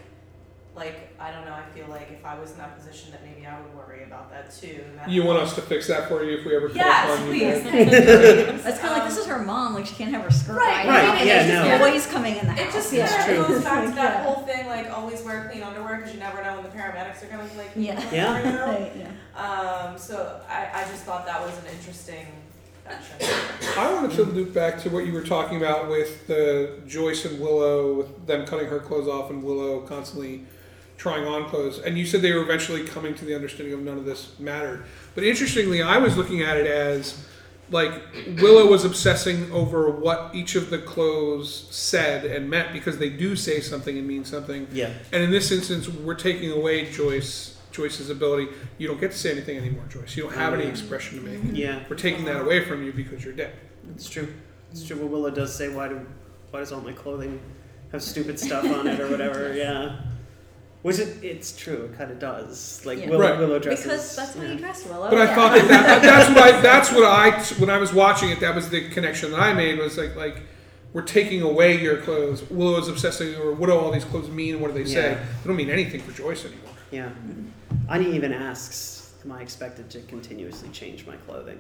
like I don't know, I feel like if I was in that position that maybe I would worry about that too. and that- You want us to fix that for you if we ever come Yes, upon you? please. Ben? Thank you. That's kind of like this is her mom. Like she can't have her skirt Right, right. right, And yeah, there's just no. Boys coming in the It house. just yeah. yeah, it goes back to Like, that yeah. whole thing like always wear clean underwear because you never know when the paramedics are gonna like Yeah. Yeah. you? Right, yeah. Um, so I, I just thought that was an interesting fashion. I wanted to loop back to what you were talking about with the Joyce and Willow, with them cutting her clothes off and Willow constantly trying on clothes. And you said they were eventually coming to the understanding of none of this mattered. But interestingly, I was looking at it as like Willow was obsessing over what each of the clothes said and meant because they do say something and mean something. Yeah. And in this instance, we're taking away Joyce Joyce's ability. You don't get to say anything anymore, Joyce. You don't have any expression to make. Yeah. We're taking that away from you because you're dead. It's true. It's true. What Willow does say, why do, why does all my clothing have stupid stuff on it or whatever? Yeah. Which it, it's true. It kind of does. Like Yeah. Willow, Right. Willow dresses. Because that's how yeah. you dress, Willow. But I yeah. thought that, that that's what I that's what I when I was watching it that was the connection that I made was like like we're taking away your clothes. Willow is obsessing over what do all these clothes mean? And what do they say? They don't mean anything for Joyce anymore. Yeah. Anya even asks, "Am I expected to continuously change my clothing?"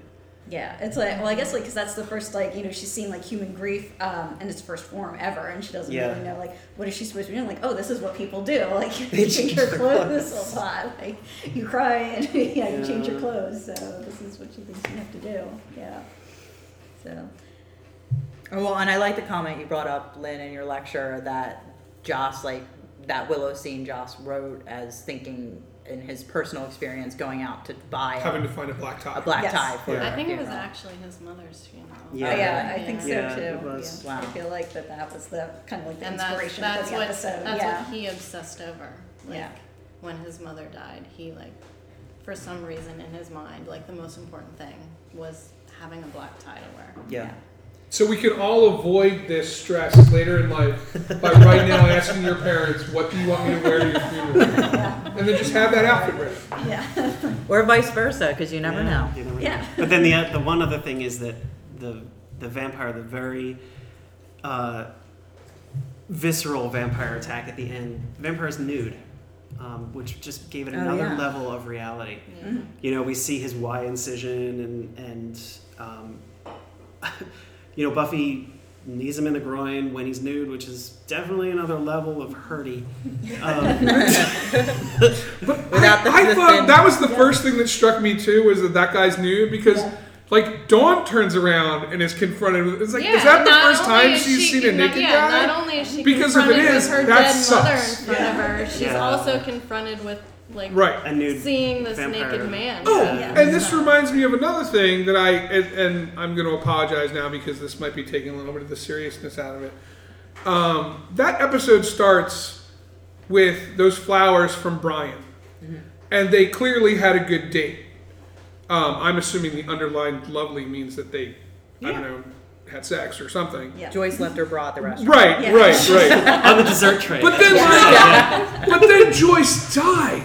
Yeah, it's like well, I guess like because that's the first like you know she's seen like human grief um, in its first form ever, and she doesn't Yeah. really know like what is she supposed to be doing. Like oh, this is what people do. Like you change change your clothes clothes. a lot. Like you cry and yeah, you change your clothes. So this is what she thinks you have to do. Yeah. So Oh, Well, and I like the comment you brought up, Lynn, in your lecture that Joss, like that Willow scene, Joss wrote as thinking in his personal experience going out to buy Having a, to find a black tie. a black Yes. tie for Yeah. I think it was funeral. actually his mother's funeral. Yeah. oh, yeah, I think so Yeah, too. it was. Yeah. I feel like that that was the kind of like the And that's, inspiration that's for the what episode. that's yeah. what he obsessed over. Like Yeah. when his mother died, he like for some reason in his mind, like the most important thing was having a black tie to wear. Yeah. So we can all avoid this stress later in life by right now asking your parents, "What do you want me to wear to your funeral?" and then just have that outfit ready. yeah. or vice versa, because you never Yeah, know. you never know. Yeah. But then the the one other thing is that the the vampire, the very uh, visceral vampire attack at the end, the vampire's nude, um, which just gave it Oh, another yeah. level of reality. Mm-hmm. You know, we see his Y incision, and and um, you know Buffy knees him in the groin when he's nude, which is definitely another level of hurty. Um, Without I, I thought that was the first thing that struck me too was that that guy's nude because. Like Dawn turns around and is confronted with. It's like, is that the first time she's she seen a con- naked yeah, guy? Not only is she Because if it confronted with her that dead mother in front of her, she's Yeah. also confronted with like Right. a nude seeing this vampire. naked man. Oh, Yeah. and this reminds me of another thing that I and, and I'm going to apologize now because this might be taking a little bit of the seriousness out of it. Um, that episode starts with those flowers from Brian, and they clearly had a good date. Um, I'm assuming the underlined "lovely" means that they, I don't know, had sex or something. Yeah. Joyce left her bra at the restaurant. Right, Yeah. right, right. on the dessert tray. But then, like, but then Joyce died.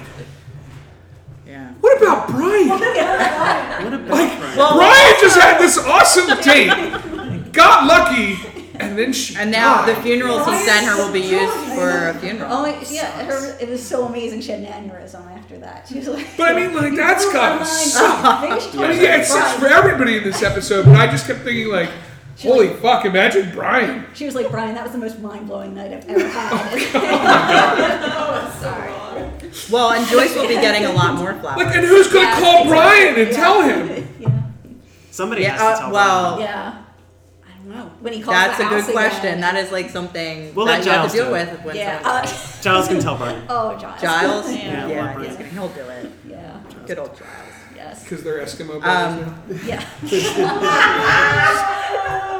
Yeah. What about Brian? what about Brian? Well, Brian just had this awesome date, got lucky, and then she and now the died. funerals he sent her will be used for a funeral. Oh my, yeah, her, it was so amazing. She had an aneurysm after that. She was like, But I mean, like, that's blew my gotta suck. She I told mean, her yeah, it sucks for everybody in this episode, but I just kept thinking, like, holy fuck, imagine Brian. She was like, Brian, that was the most mind blowing night I've ever had. Oh, oh, Well, and Joyce will be getting a lot more flowers. Like, and who's gonna Yeah, call exactly. Brian and Yeah. tell him? yeah, Somebody yeah, has to uh, tell well, Brian. yeah. I don't know. When he calls that's the a good house question. again. That is like something We'll that let you have Giles to deal do it. with when yeah. someone Uh, Giles can tell Brian. oh, Giles. Giles. Yeah. Yeah, Yeah, he's Brian. gonna, he'll do it. Yeah. Good old Giles. Yes. Because they're Eskimo brothers Um, now. Yeah.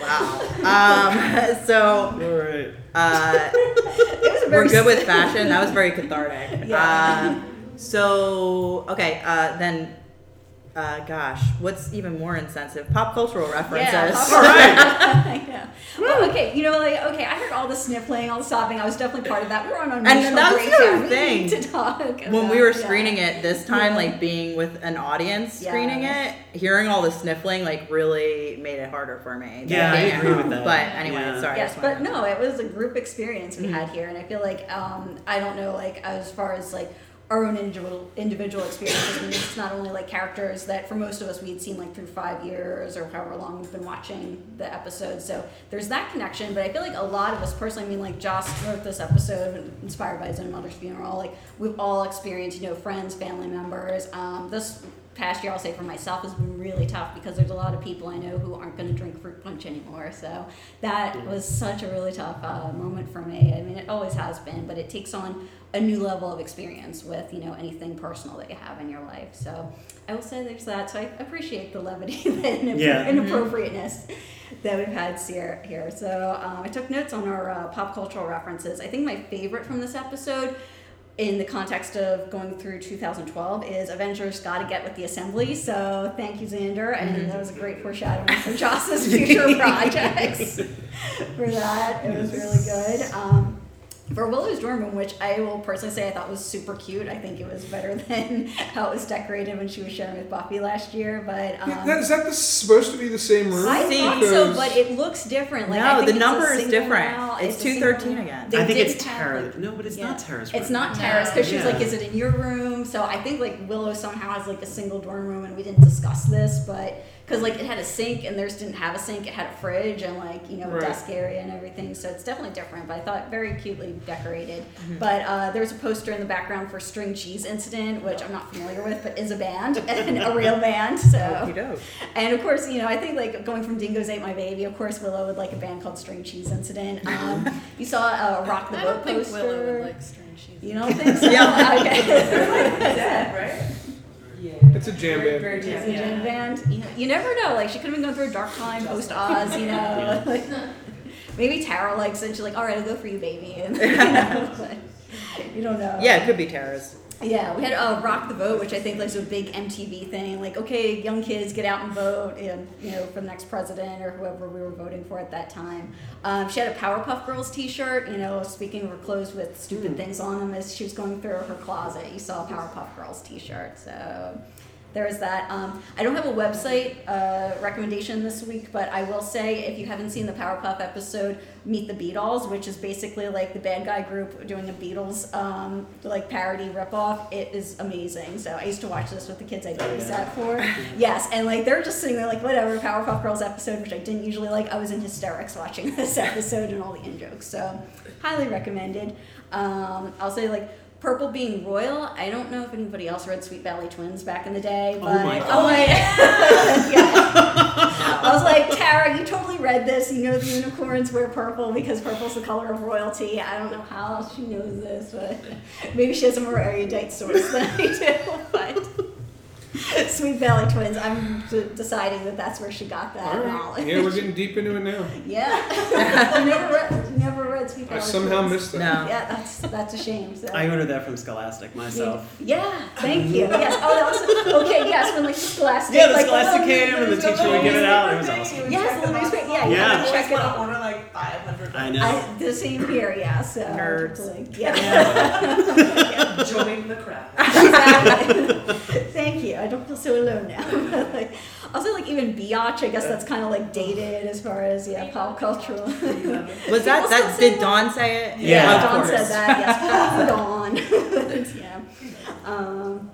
wow. Um, so All right. uh, It was a very we're good with fashion. That was very cathartic. Yeah. Um, so okay, uh, then uh, gosh, what's even more insensitive? Pop cultural references. Yeah, All right. I know. Well, okay, you know, like, okay, I heard all the sniffling, all the sobbing. I was definitely part of that. We were on an And emotional that's break the other thing. to talk. when we were yeah. screening it this time, Yeah. like being with an audience Yeah. screening it, hearing all the sniffling like really made it harder for me. to Yeah, I agree with that. But anyway, Yeah. sorry. Yes, but no, it was a group experience we Mm-hmm. had here, and I feel like um, I don't know, like as far as like our own individual individual experiences. Mean, it's not only like characters that for most of us we had seen like through five years or however long we've been watching the episodes. So there's that connection. But I feel like a lot of us personally, I mean, like Joss wrote this episode inspired by his own mother's funeral. Like we've all experienced, you know, friends, family members. Um, this past year, I'll say for myself, has been really tough because there's a lot of people I know who aren't going to drink fruit punch anymore. So that was such a really tough uh, moment for me. I mean, it always has been, but it takes on a new level of experience with you know anything personal that you have in your life. So I will say there's that. So I appreciate the levity and Yeah. inappropriateness that we've had here. here. So um, I took notes on our uh, pop cultural references. I think my favorite from this episode in the context of going through 2012 is Avengers Gotta Get with the Assembly. So thank you, Xander. And that was a great foreshadowing for Joss's future projects. for that, it was really good. Um, for Willow's dorm room, which I will personally say I thought was super cute. I think it was better than how it was decorated when she was sharing with Buffy last year. But um, That, is that the, supposed to be the same room? I See, thought so, but it looks different. Like, No, I think the number is different. now. It's a 213 again. They I think it's have, Tara. like- No, but it's yeah. not Tara's. It's not Tara's because she's Yeah. like, is it in your room? So I think like Willow somehow has like a single dorm room, and we didn't discuss this, but because like it had a sink and theirs didn't have a sink, it had a fridge and like you know Right. desk area and everything. So it's definitely different. But I thought very cutely decorated. Mm-hmm. But uh, there's a poster in the background for String Cheese Incident, which I'm not familiar with, but is a band and a real band. So. Okey-doke. And of course, you know, I think like going from Dingoes Ate My Baby, of course, Willow would like a band called String Cheese Incident. Um, you saw a Rock the I Vote don't think poster. Willow would like string cheese. You don't think so? Yeah. Okay. Dead, right? Yeah. It's a jam Very, band. very It's a jam, jam band. You, you never know. Like she could have been going through a dark time post Oz. You know, like, maybe Tara likes it. She's like, all right, I'll go for you, baby. And, you, know, you don't know. Yeah, it could be Tara's. Yeah, we had uh, Rock the Vote, which I think was a big MTV thing. Like, okay, young kids, get out and vote, and, you know, for the next president or whoever we were voting for at that time. Um, she had a Powerpuff Girls T-shirt, you know, speaking of her clothes with stupid things on them as she was going through her closet. You saw a Powerpuff Girls T-shirt, so there is that. Um, I don't have a website uh, recommendation this week, but I will say if you haven't seen the Powerpuff episode, Meet the Beatles, which is basically like the bad guy group doing a Beatles um, like parody ripoff, it is amazing. So I used to watch this with the kids I babysat for. Yes, and like they're just sitting there like whatever Powerpuff Girls episode, which I didn't usually like. I was in hysterics watching this episode and all the in jokes. So highly recommended. Um, I'll say like. Purple being royal. I don't know if anybody else read Sweet Valley Twins back in the day, Oh but oh my, yeah. I was like, Tara, you totally read this. You know the unicorns wear purple because purple's the color of royalty. I don't know how she knows this, but maybe she has a more erudite source than I do. But Sweet Valley Twins, I'm d- deciding that that's where she got that All right. knowledge. Yeah, we're getting deep into it now. Yeah. you never read, never read Sweet I Valley somehow Twins. missed that. No. Yeah, that's that's a shame. So. I ordered that from Scholastic myself. Yeah, thank you. Yes. Oh, that was okay. Yes, when like the Scholastic. Yeah, the like, Scholastic oh, came and the there's teacher would give it out. It was Thing, awesome. you Yes, check the the newspaper- off. yeah, you I gotta check it wanna order like 500 I know. I, the same here, yeah. So Nerds. like, yeah. Join the crowd. exactly. Thank you. I don't feel so alone now. like, also, like even biatch, I guess that's kind of like dated as far as yeah, pop cultural. Was that that did Dawn say it? Yeah. of Dawn course. said that. Yes, Dawn. yeah. Um,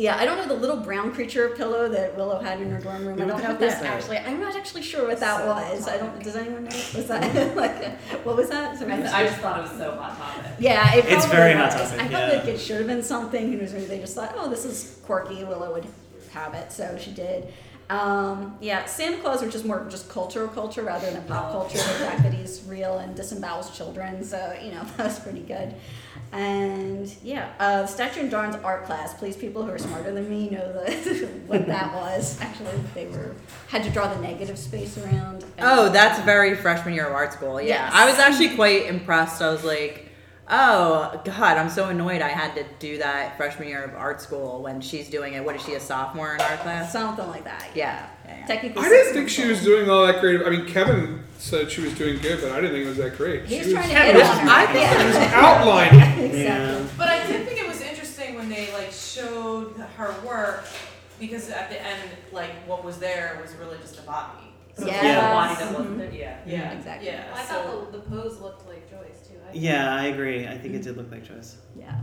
yeah, I don't know the little brown creature pillow that Willow had in her dorm room. I don't know if the heck that's actually. I'm not actually sure what that was. I don't. Does anyone know? Was that like? What was that? Sorry. I, I just thought it was so hot topic. Yeah, it It's probably very hot was. topic, I yeah. felt like it should have been something. Who knows? Maybe they just thought, oh, this is quirky. Willow would have it, so she did. Um, yeah, Santa Claus, which is more just cultural culture rather than pop culture. The fact that he's real and disembowels children, so you know that was pretty good. And yeah, uh, Statue and Dawn's art class. Please, people who are smarter than me know the, what that was. Actually, they were had to draw the negative space around. Oh, that's very freshman year of art school. Yeah, Yes. I was actually quite impressed. I was like, Oh God, I'm so annoyed. I had to do that freshman year of art school when she's doing it. What is she, a sophomore in art class? Something like that. Yeah. yeah, yeah. Technically. I didn't think she was doing all that great. I mean, Kevin said she was doing good, but I didn't think it was that great. He was She trying to Kevin hit on her. I think yeah. she was outlining. exactly. Yeah. But I did think it was interesting when they like showed her work because at the end, like what was there was really just a body. So it was Yes. a body that Mhm. wasn't there. Yeah. Yeah. Exactly. Yeah. I so- thought the, the pose looked like Joyce too. I, Yeah, I agree. I think it did look like Joyce. Yeah.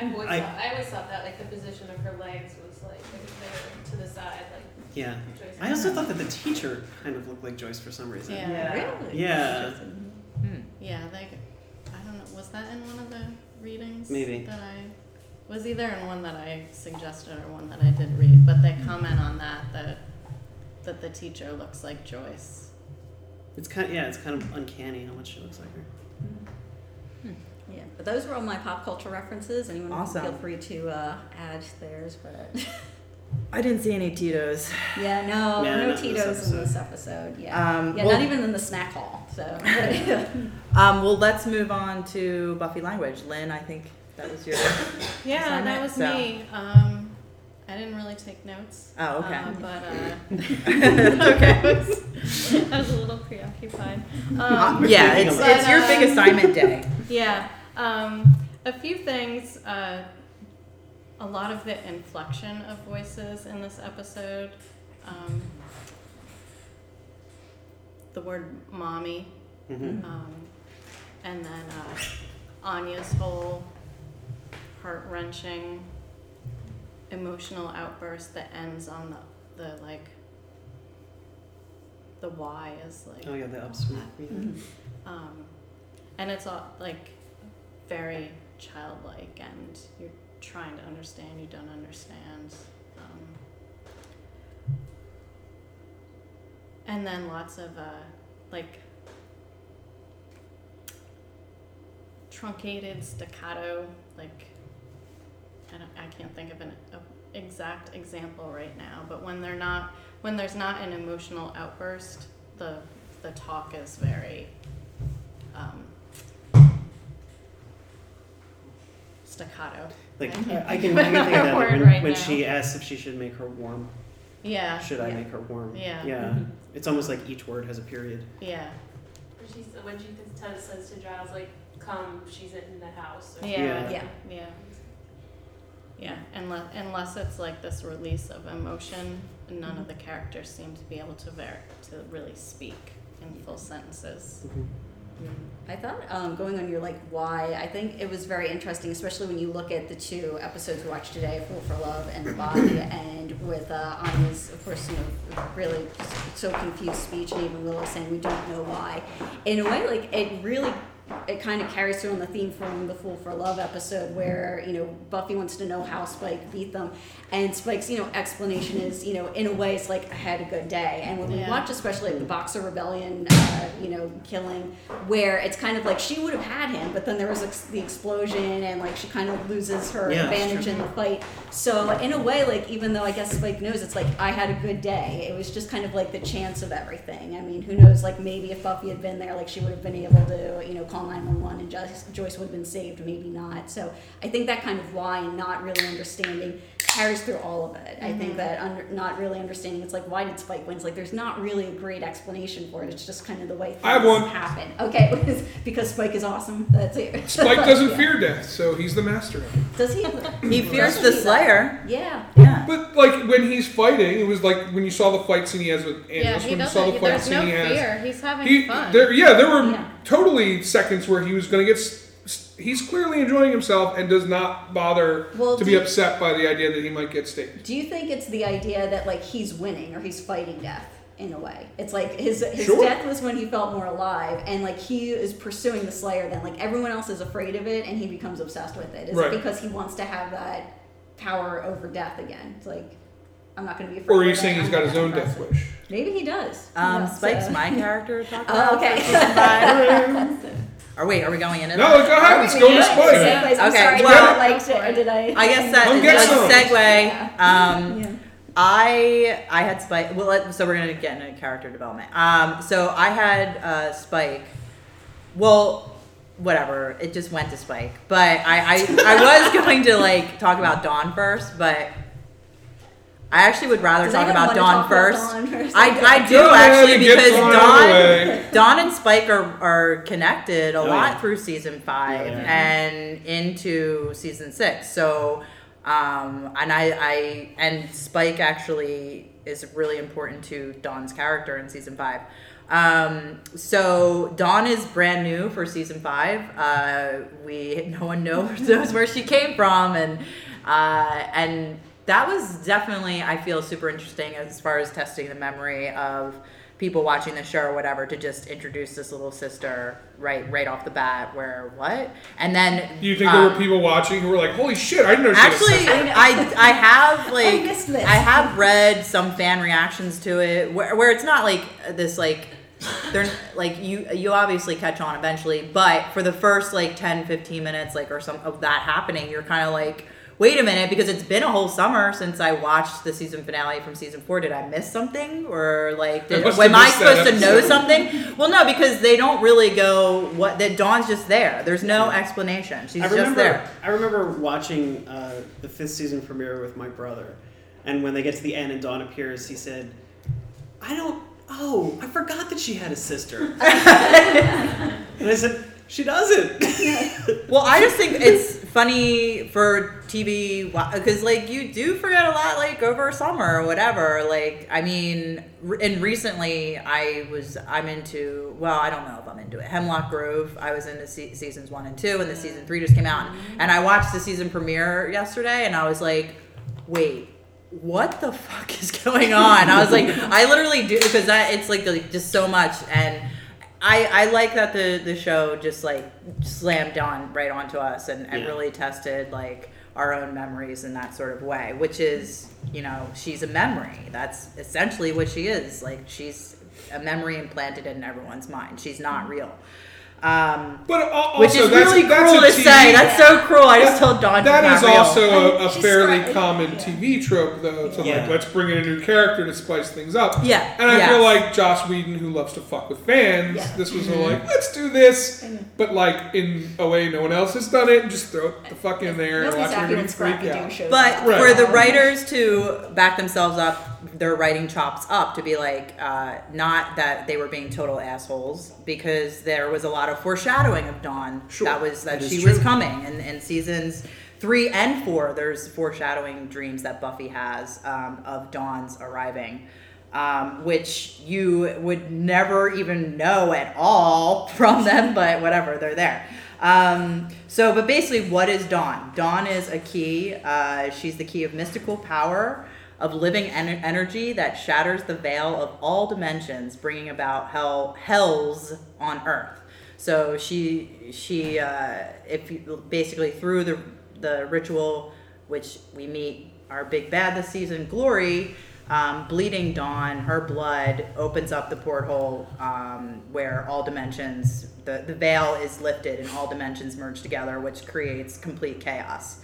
I always I- thought I always thought that like the position of her legs was like there to the side, like Yeah. Joyce. I also thought that the teacher kind of looked like Joyce for some reason. Yeah. Yeah. Really? Yeah. Interesting. Hmm. Yeah, they. I don't know. Was that in one of the readings? Maybe. That I was either in one that I suggested or one that I did read, but they comment on that that that the teacher looks like Joyce. It's kind yeah, it's kind of uncanny how much she looks like her. Yeah, but those were all my pop culture references. Anyone Awesome. feel free to uh, add theirs, but I didn't see any Tito's. yeah, no, Yeah, no not this Tito's in this episode. Yeah, Um, yeah, well- not even in the snack hall. So Um, well, let's move on to Buffy language. Lynn, I think that was your. Yeah, Assignment, that was so- me. Um, I didn't really take notes. Oh, okay. Uh, but uh, okay. I, was, I was a little preoccupied. Uh, Um, yeah, it's, But, it's your big um, assignment day. Yeah. Um, a few things. Uh, a lot of the inflection of voices in this episode. Um, the word mommy. Mm-hmm. Um, and then uh, Anya's whole heart wrenching emotional outburst that ends on the, the like, the Y is like. Oh yeah, the upswing. Yeah. Um, and it's all like very childlike, and you're trying to understand, you don't understand. Um, and then lots of uh, like truncated staccato, like I don't, I can't think of an exact example right now, but when they're not, when there's not an emotional outburst, the the talk is very um, staccato. Like I can't I, I think can, I of can think of that word when, right when now. she asks if she should make her warm. Yeah, Should I Yeah. make her warm? Yeah. Yeah. It's almost like each word has a period. yeah, When she s- when she says says to Giles like, "Come, she's in the house." Or yeah, Yeah. yeah. yeah, yeah. Unless unless it's like this release of emotion, none of the characters seem to be able to ver- to really speak in full sentences. Mm-hmm. I thought um, going on your like why I think it was very interesting, especially when you look at the two episodes we watched today, "Fool for Love" and "The Body," and with uh, Anya's, of course, you know, really so confused speech, and even Willow saying we don't know why. In a way, like it really. It kind of carries through on the theme from the Fool for Love episode, where you know Buffy wants to know how Spike beat them, and Spike's you know explanation is you know in a way it's like I had a good day, and when we Yeah. watch especially like the Boxer Rebellion, uh, you know killing, where it's kind of like she would have had him, but then there was ex- the explosion, and like she kind of loses her Yeah, advantage in the fight. So in a way, like even though I guess Spike knows, it's like I had a good day. It was just kind of like the chance of everything. I mean, who knows? Like maybe if Buffy had been there, like she would have been able to, you know, call nine one one, and Joyce, Joyce would have been saved. Maybe not. So I think that kind of why and not really understanding carries through all of it. I think mm-hmm. that under, not really understanding, it's like why did Spike win? Like there's not really a great explanation for it. It's just kind of the way things I have one. happen. Okay, because, because Spike is awesome. That's it. Spike doesn't Yeah. fear death, so he's the master of it. Does he? He fears the? Slayer. Yeah. Yeah. But like when he's fighting, it was like when you saw the fight scene he has with Yeah, he when you saw the doesn't. fight There's scene no he has. fear. He's having He, fun. there, yeah, there were Yeah. Totally seconds where he was going to get. He's clearly enjoying himself and does not bother Well, to be you- upset by the idea that he might get staked. Do you think it's the idea that like he's winning or he's fighting death in a way? It's like his his Sure. death was when he felt more alive, and like he is pursuing the Slayer. Then like everyone else is afraid of it, and he becomes obsessed with it. Is Right. it because he wants to have that power over death again? It's like I'm not going to be afraid. Or are you of saying he's I'm got his own death wish? Maybe he does. Um, Yeah, Spike's so- my character. to Talk Oh, okay. for season five. or wait, are we going into No, that? go ahead. Let's go to Spike. segues. I'm Okay, sorry, well- did I, like, to- did I? I guess that Come is get a some. segue. Um, Yeah. I I had Spike. Well, let, so we're gonna get into character development. Um, so I had uh, Spike. Well, whatever. It just went to Spike. But I, I, I was going to like talk about Dawn first, but I actually would rather talk about Dawn talk about first. Dawn first? I, I do Go ahead actually because Dawn out of the way. Dawn, Dawn and Spike are, are connected a Oh, lot yeah. through season five Yeah, they are. and into season six. So, um, and I, I and Spike actually is really important to Dawn's character in season five. Um, so Dawn is brand new for season five. Uh, we no one knows, knows where she came from, and uh, and that was definitely I feel super interesting as far as testing the memory of people watching the show or whatever to just introduce this little sister right right off the bat. Where what? And then Do you think there um, were people watching who were like, "Holy shit, I didn't know she Actually, sister." I I have like missed this. I have read some fan reactions to it where, where it's not like this like they're like you you obviously catch on eventually, but for the first like 10 15 minutes like or some of that happening, you're kind of like wait a minute because it's been a whole summer since I watched the season finale from season 4. Did I miss something or like did, am I missed that supposed to know something? Well, no, because they don't really go what that Dawn's just there. There's no explanation. She's I just remember. there. I remember watching uh, the fifth season premiere with my brother, and when they get to the end and Dawn appears, he said, "I don't. Oh, I forgot that she had a sister." and I said, "She doesn't." Well, I just think it's funny for TV because, like, you do forget a lot, like over summer or whatever. Like, I mean, and recently I was I'm into. Well, I don't know if I'm into it. Hemlock Grove. I was into se- seasons one and two, and the mm. season three just came out, mm-hmm. and I watched the season premiere yesterday, and I was like, wait. What the fuck is going on? I was like, I literally do because that it's like, like just so much, and I, I like that the, the show just like slammed on right onto us and, and Yeah. really tested like our own memories in that sort of way, which is, you know, she's a memory. That's essentially what she is. Like she's a memory implanted in everyone's mind. She's not real. Um, But also, which is that's, really that's cruel to TV say. That's so cruel. I just told Don. That is she's is real. also a, a fairly right. common Yeah. TV trope, though. To Yeah. like, let's bring in a new character to spice things up. Yeah, And I yes. feel like Joss Whedon, who loves to fuck with fans, Yeah. this was Mm-hmm. like, let's do this, but like in a way no one else has done it, and just throw the fuck in there and watch happy everybody when freak Scrappy Doo out. But. Right. for the writers to back themselves up, their writing chops up to be like, uh, not that they were being total assholes, because there was a lot of foreshadowing of Dawn. Sure. That was that is she was coming, and in seasons three and four, there's foreshadowing dreams that Buffy has um, of Dawn's arriving. Um, which you would never even know at all from them, but whatever, they're there. Um, so, but basically, what is Dawn? Dawn is a key. Uh, she's the key of mystical power, of living en- energy that shatters the veil of all dimensions, bringing about hell hells on earth. So she she uh, if you, basically through the the ritual, which we meet our big bad this season, Glory. Um, bleeding dawn, her blood opens up the porthole um, where all dimensions, the, the veil is lifted and all dimensions merge together, which creates complete chaos.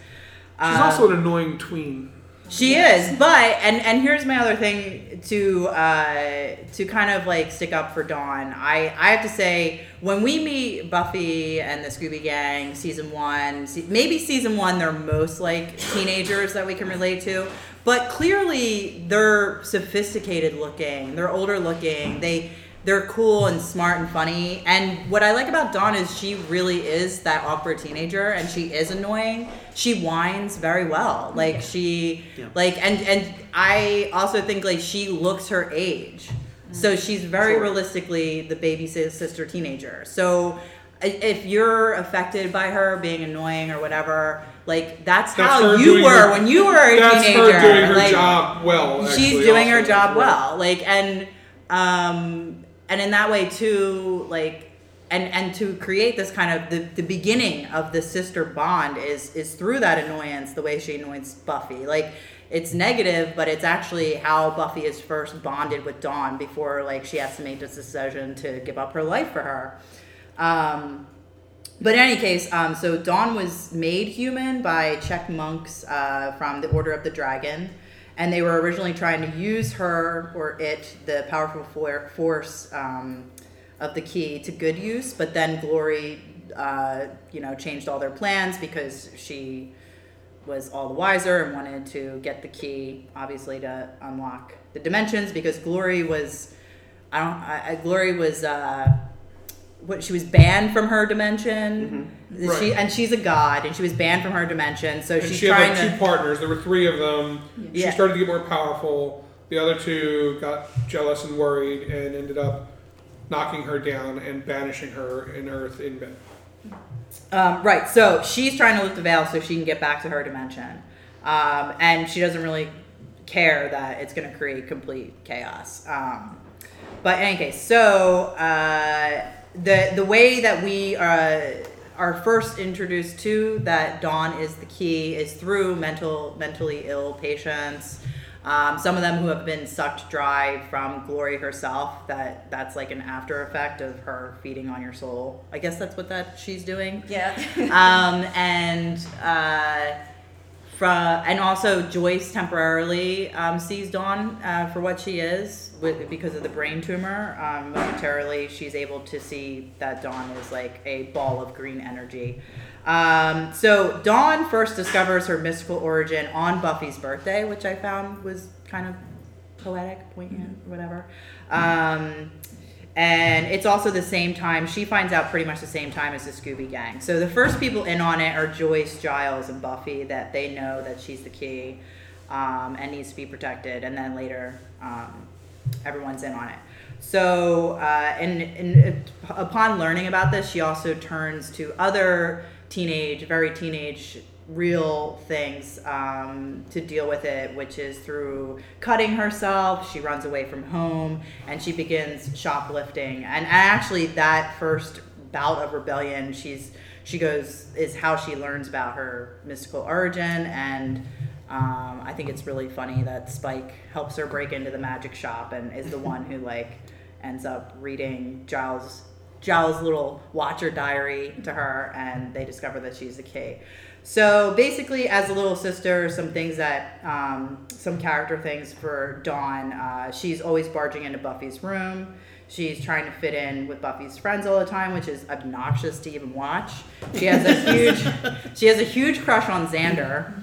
She's Um, also an annoying tween. She is, but and and here's my other thing to uh, to kind of like stick up for Dawn. I I have to say when we meet Buffy and the Scooby Gang season one, maybe season one they're most like teenagers that we can relate to, but clearly they're sophisticated looking, they're older looking, they they're cool and smart and funny. And what I like about Dawn is she really is that awkward teenager and she is annoying. She whines very well. Like she Yeah. like and and I also think like she looks her age. So she's very Sure. realistically the baby sister teenager. So if you're affected by her being annoying or whatever, like that's, That's how you were her- when you were a That's teenager. her doing her Like, job well. she's doing her job Right. well like and um and in that way too like and and to create this kind of the, the beginning of the sister bond is is through that annoyance the way she annoys buffy. Like it's negative but it's actually how buffy is first bonded with dawn before like she has to make this decision to give up her life for her. Um but in any case, um, so Dawn was made human by Czech monks uh, from the Order of the Dragon, and they were originally trying to use her or it, the powerful for- force um, of the key, to good use. But then Glory uh, you know, changed all their plans because she was all the wiser and wanted to get the key, obviously, to unlock the dimensions because Glory was, I don't, I, I- Glory was, uh, what she was banned from her dimension. Mhm. She Right. and she's a god, and she was banned from her dimension. So and she's she had trying like to. two partners. There were three of them. Yeah. She started to get more powerful. The other two got jealous and worried and ended up knocking her down and banishing her in Earth in bed. Um, right. So she's trying to lift the veil so she can get back to her dimension, um, and she doesn't really care that it's going to create complete chaos. Um, but in any case, so uh, the the way that we uh, are first introduced to that dawn is the key is through mental mentally ill patients. Um, some of them who have been sucked dry from Glory herself. That that's like an after effect of her feeding on your soul. I guess that's what that she's doing Yeah. um, and uh, from and also Joyce temporarily um, sees Dawn uh, for what she is with, because of the brain tumor. Um, momentarily, she's able to see that Dawn is like a ball of green energy. Um, so Dawn first discovers her mystical origin on Buffy's birthday, which I found was kind of poetic, poignant, whatever. Um, and it's also the same time she finds out pretty much the same time as the Scooby Gang. So the first people in on it are Joyce, Giles, and Buffy that they know that she's the key um, and needs to be protected, and then later um, everyone's in on it. So uh, and, and upon learning about this, she also turns to other teenage, very teenage real things um, to deal with it, which is through cutting herself. She runs away from home and she begins shoplifting. And actually, that first bout of rebellion, she's she goes is how she learns about her mystical origin and. Um, I think it's really funny that Spike helps her break into the magic shop and is the one who like ends up reading Giles Giles' little watcher diary to her, and they discover that she's the key. So basically, as a little sister, some things that, um, some character things for Dawn. Uh, she's always barging into Buffy's room. She's trying to fit in with Buffy's friends all the time, which is obnoxious to even watch. She has a huge, she has a huge crush on Xander.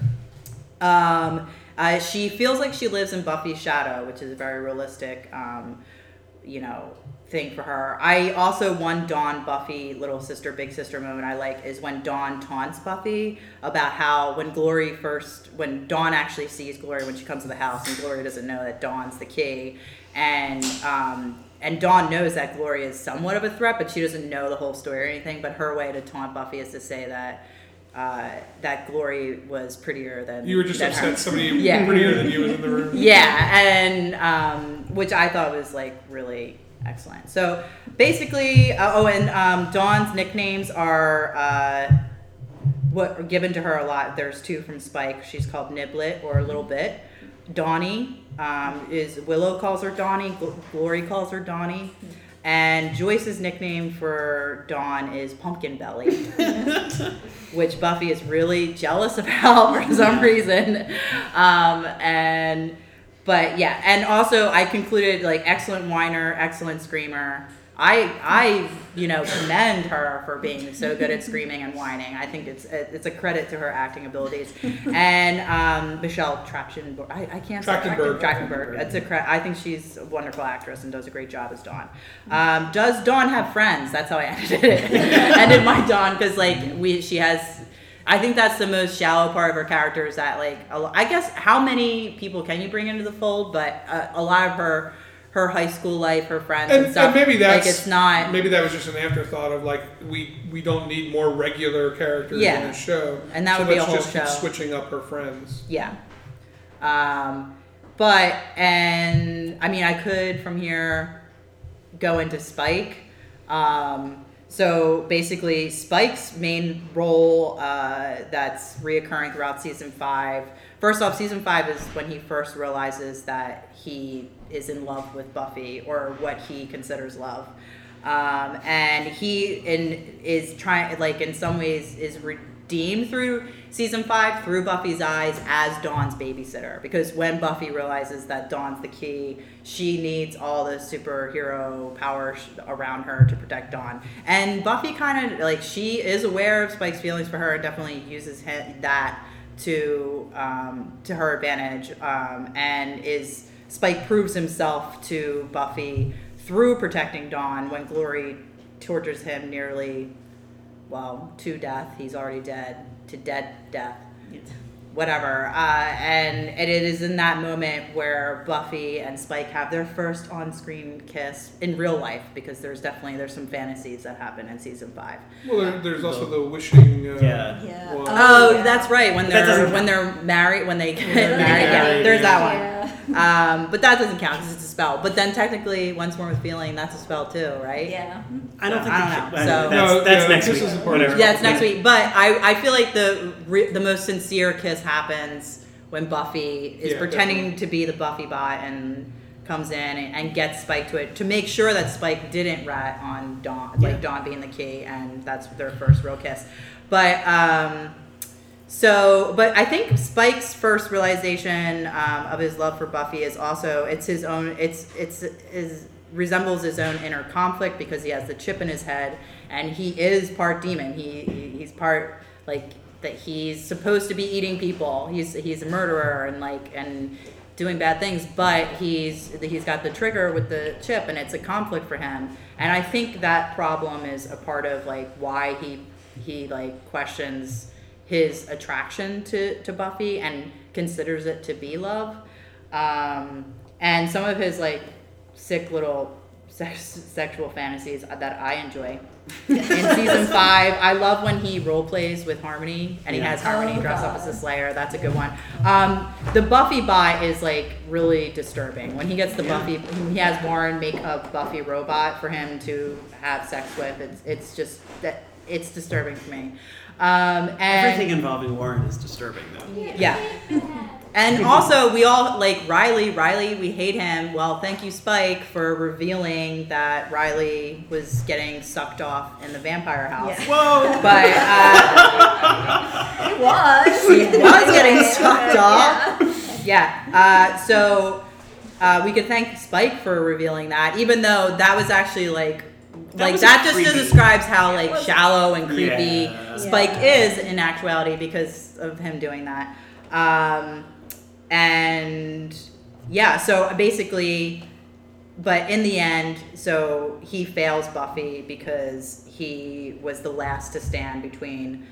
Um, uh, she feels like she lives in Buffy's shadow, which is very realistic, um, you know, thing for her. I also one Dawn Buffy little sister big sister moment I like is when Dawn taunts Buffy about how when Glory first when Dawn actually sees Glory when she comes to the house and Glory doesn't know that Dawn's the key and um, and Dawn knows that Glory is somewhat of a threat but she doesn't know the whole story or anything but her way to taunt Buffy is to say that uh, that Glory was prettier than You were just than her. upset somebody Yeah. prettier than you was in the room. Yeah, and um, which I thought was like really excellent. So basically, uh, oh, and um, Dawn's nicknames are uh, what are given to her a lot. There's two from Spike. She's called Niblet or a little bit. Donnie um, is Willow calls her Donnie. Gl- Glory calls her Donnie. And Joyce's nickname for Dawn is Pumpkin Belly, which Buffy is really jealous about for some reason. Um, and but yeah, and also I concluded like excellent whiner, excellent screamer. I I you know commend her for being so good at screaming and whining. I think it's it's a credit to her acting abilities. And um, Michelle Trachtenberg, I, I can't say Trachtenberg. Trachtenberg. It's a cre- I think she's a wonderful actress and does a great job as Dawn. Um, does Dawn have friends? That's how I ended it. ended my Dawn because like we she has. I think that's the most shallow part of her character is that like I guess how many people can you bring into the fold? But uh, a lot of her her high school life, her friends and, And, stuff. and maybe that's like it's not. Maybe that was just an afterthought of like we we don't need more regular characters Yeah. in the show. And that so would be a whole just show. switching up her friends. Yeah. Um, but and I mean I could from here go into Spike. Um, so basically, Spike's main role uh, that's reoccurring throughout season five. First off, season five is when he first realizes that he is in love with Buffy, or what he considers love. Um, and he in is trying like in some ways is redeemed through season five through Buffy's eyes as Dawn's babysitter because when Buffy realizes that Dawn's the key, she needs all the superhero power sh- around her to protect Dawn. And Buffy kind of like she is aware of Spike's feelings for her and definitely uses that to um, to her advantage um, and is Spike proves himself to Buffy through protecting Dawn when Glory tortures him nearly well to death. He's already dead to dead death. Whatever, uh, and, and it is in that moment where Buffy and Spike have their first on-screen kiss in real life, because there's definitely there's some fantasies that happen in season five. Well, there, there's also the wishing. Uh, Yeah. Yeah. one. Oh, yeah. that's right. When they're doesn't when they're married, when they get they're married, yeah, there's yeah. that one. Yeah. Um, but that doesn't count because it's a spell. But then technically, once more with feeling, that's a spell too, right? Yeah. I don't think I don't know. So- that's, No, that's yeah, next this week. is important. Whatever. Yeah, it's next week. But I, I feel like the re- the most sincere kiss happens when Buffy is Yeah, pretending definitely. to be the Buffy bot and comes in and, and gets Spike to it to make sure that Spike didn't rat on Dawn, like Yeah. Dawn being the key, and that's their first real kiss. But um, so, but I think Spike's first realization um, of his love for Buffy is also it's his own. It's it's is resembles his own inner conflict because he has the chip in his head and he is part demon. He, he he's part like that. He's supposed to be eating people. He's he's a murderer and like and doing bad things, but he's he's got the trigger with the chip and it's a conflict for him. And I think that problem is a part of like why he he like questions his attraction to, to Buffy and considers it to be love. Um, and some of his like sick little sex, sexual fantasies that I enjoy. In season five, I love when he role plays with Harmony and he Yeah. has Harmony Oh, dress up as a Slayer. That's a good one. Um, the Buffy bot is like really disturbing. When he gets the Yeah. Buffy, he has Warren make a Buffy robot for him to have sex with. It's it's just that it's disturbing to me. Um, and Everything involving Warren is disturbing, though. yeah. And also, we all like Riley. Riley, we hate him. Well, thank you, Spike, for revealing that Riley was getting sucked off in the vampire house. Yeah. Whoa! But uh, It was. he was getting sucked off. Yeah. Uh, so uh, we could thank Spike for revealing that, even though that was actually like. That like that just creepy. describes how like shallow and creepy Yeah. Spike Yeah. is in actuality because of him doing that. Um, and yeah, so basically, but in the end, so he fails Buffy because he was the last to stand between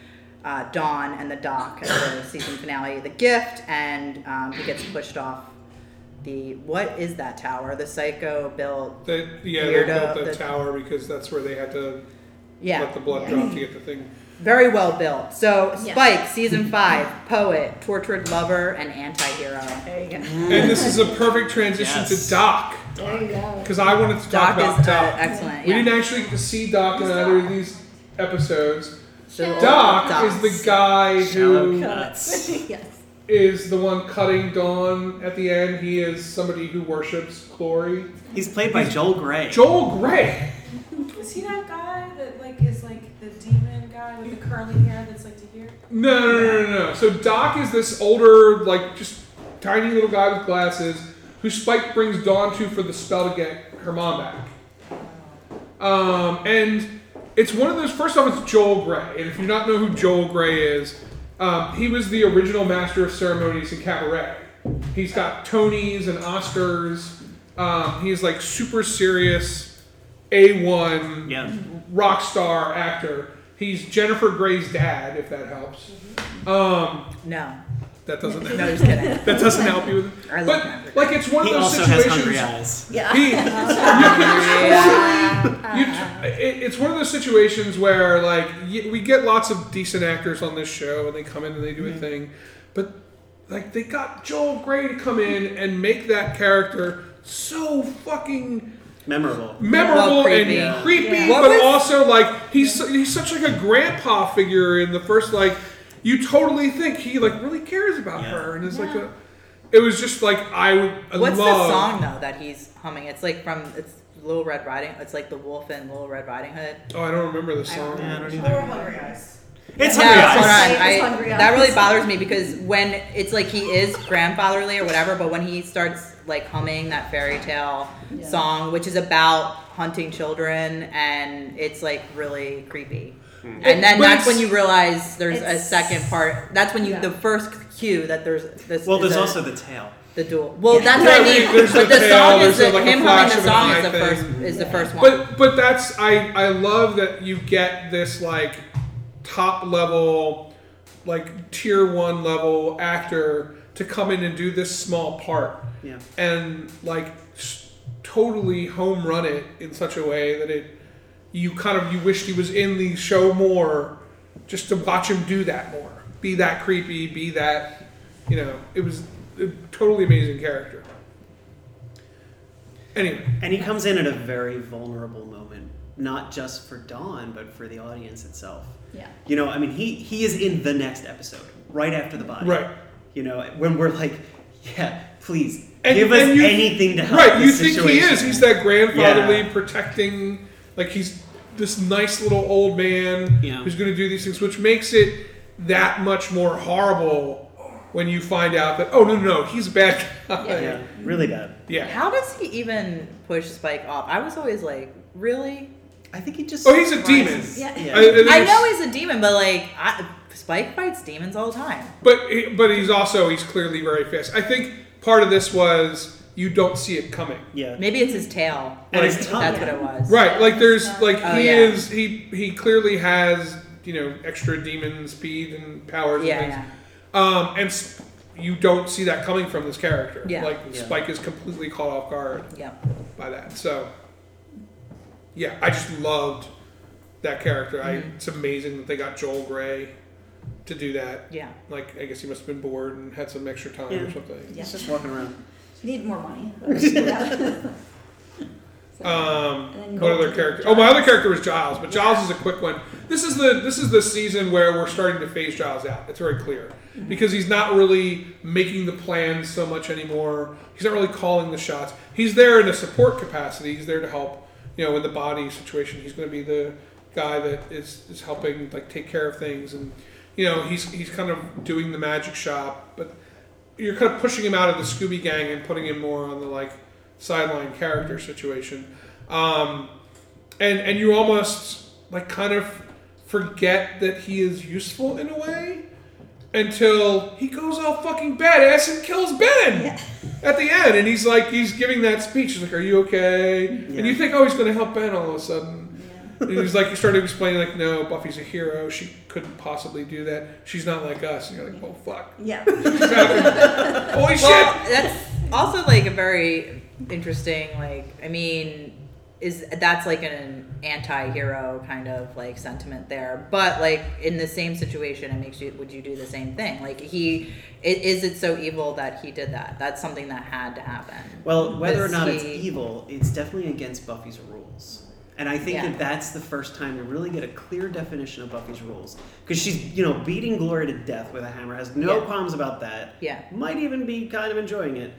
uh, Dawn and the Doc at the season finale, the gift, and um, he gets pushed off the what is that tower? The Psycho built. They, yeah, they built the, the- tower because that's where they had to Yeah, let the blood Yeah. drop to get the thing. very well built. So Yeah. Spike, season five, poet, tortured lover, and anti-hero. There you go. And this is a perfect transition Yes. to Doc There you go. because I wanted to talk about is uh, Doc. excellent. We yeah. didn't actually get to see Doc in either of these episodes. So, Doc Docs. is the guy Shallow who cuts. yes. Is the one cutting Dawn at the end. He is somebody who worships Glory. He's played by Joel Grey. Joel Grey. Is he that guy that like is like the demon guy with the curly hair that's like to here? No, no, no, no, no. So Doc is this older, like just tiny little guy with glasses who Spike brings Dawn to for the spell to get her mom back. Um, and it's one of those. First off, it's Joel Grey, and if you do not know who Joel Grey is, um, he was the original master of ceremonies in cabaret. He's got Tonys and Oscars. Um, he's like super serious, a one Yeah. rock star actor. He's Jennifer Grey's dad, if that helps. Um, No, that doesn't no, just kidding. that doesn't help you. With I it. love But like it's one He of those also has situations. hungry eyes. Yeah. He, you can totally, you it, it's one of those situations where like y- we get lots of decent actors on this show and they come in and they do a mm-hmm. thing, but like they got Joel Grey to come in and make that character so fucking Memorable. memorable Well, creepy. and creepy, Yeah. But also like he's he's such like a grandpa figure in the first like you totally think he like really cares about Yeah. her and is like a. It was just like I would I What's love. the song though that he's humming? It's like from it's Little Red Riding. It's like the wolf in Little Red Riding Hood. Oh, I don't remember the I don't song. Yeah, I don't Or either. Hungry Eyes. It's No, hungry hold eyes. on. It's I- hungry that really bothers me because when it's like he is grandfatherly or whatever, but when he starts like humming that fairy tale Yeah. song, which is about hunting children, and it's like really creepy. Hmm. And then But that's when you realize there's a second part. That's when you Yeah. the first cue that there's this. Well, there's a- also the tail. the duel. Well, that's Yeah, what I mean. there's But the the tail, song is there's the, like him flash humming of the song eye is the thing. first is the first one. But but that's I I love that you get this like top level like tier one level actor to come in and do this small part Yeah. and like totally home run it in such a way that it you kind of you wished he was in the show more just to watch him do that more be that creepy be that you know it was a totally amazing character anyway And he comes in at a very vulnerable moment, not just for Dawn, but for the audience itself. Yeah. You know, I mean, he he is in the next episode, right after the body. right You know, when we're like, yeah, please And- give us you- anything to help. Right, you this think he is. He's that grandfatherly, Yeah. protecting, like he's this nice little old man Yeah. who's going to do these things, which makes it that much more horrible when you find out that oh no no no he's a bad guy. Yeah. Yeah, really bad. Yeah. How does he even push Spike off? I was always like, really? I think he just. Oh, he's a demon. Yeah. Yeah. I, I I know he's a demon, but like, I, Spike fights demons all the time. but he, but he's also he's clearly very fast. I think part of this was you don't see it coming. yeah. Maybe it's his tail. And Like, his tongue. That's what it was. Right, like there's like Oh, he yeah. is he he clearly has you know extra demon speed and powers Yeah, and things. yeah. Um, and s- you don't see that coming from this character. Yeah. Like Yeah. Spike is completely caught off guard Yeah. by that. So yeah, I just loved that character. I Mhm. it's amazing that they got Joel Grey to do that. Yeah. Like I guess he must have been bored and had some extra time Yeah. or something. Yeah. He's just walking around. Need more money. Yeah. So, Um, And then what go other to character? Oh, my other Giles. character was Giles, but Giles is a quick one. This is the this is the season where we're starting to phase Giles out. It's very clear because he's not really making the plans so much anymore. He's not really calling the shots. He's there in a support capacity. He's there to help. You know, in the body situation, he's going to be the guy that is is helping like take care of things, and you know he's he's kind of doing the magic shop, but you're kind of pushing him out of the Scooby Gang and putting him more on the like sideline character situation, um, and and you almost like kind of forget that he is useful in a way until he goes all fucking badass and kills Ben Yeah. at the end, and he's like he's giving that speech. He's like, "Are you okay?" Yeah. And you think, "Oh, he's going to help Ben all of a sudden." Yeah. And he's like, you started explaining, like, no, Buffy's a hero. She couldn't possibly do that. She's not like us. And you're like, oh, fuck. Yeah. Holy shit! Well, that's also like a very interesting. Like, I mean, is that's like an anti-hero kind of like sentiment there. But like in the same situation, it makes you. Would you do the same thing? Like he, i- is it so evil that he did that? That's something that had to happen. Well, whether or Is not it's evil, it's definitely against Buffy's rules. And I think Yeah. that that's the first time we really get a clear definition of Buffy's rules. Because she's, you know, beating Gloria to death with a hammer, has no Yeah. qualms about that. Yeah. Might even be kind of enjoying it.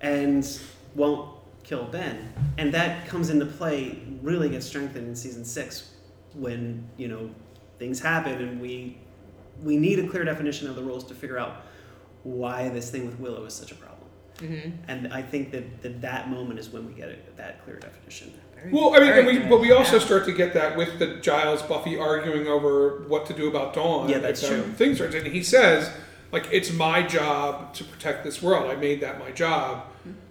And won't kill Ben. And that comes into play, really gets strengthened in season six when, you know, things happen and we we need a clear definition of the rules to figure out why this thing with Willow is such a problem. Mm-hmm. And I think that that, that moment is when we get it, that clear definition. Well, I mean, and we, but we also start to get that with the Giles Buffy arguing over what to do about Dawn. Yeah, that's true. Things are, and he says, like, it's my job to protect this world. I made that my job.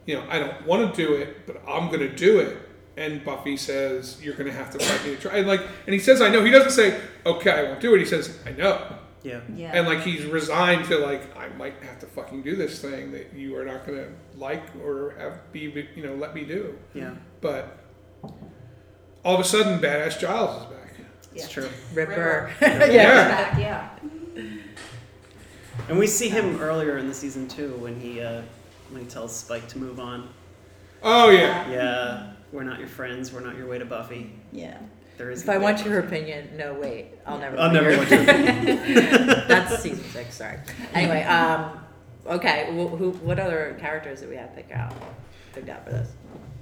You know, I don't want to do it, but I'm going to do it. And Buffy says, "You're going to have to fight me to try." And like, and he says, "I know." He doesn't say, "Okay, I won't do it." He says, "I know." Yeah. Yeah. And like he's resigned to like I might have to fucking do this thing that you are not gonna like or have be you know let me do. Yeah. But all of a sudden, badass Giles is back. It's Yeah. true. Ripper. yeah. Yeah. Back, yeah. And we see him earlier in the season too when he uh, when he tells Spike to move on. Oh yeah. Yeah, we're not your friends. We're not your way to Buffy. Yeah. There is. If I want your opinion, no wait, I'll never. I'll never your- want your opinion. That's season six. Sorry. Anyway, um, okay. Wh- who? What other characters did we have picked out? Picked out for this?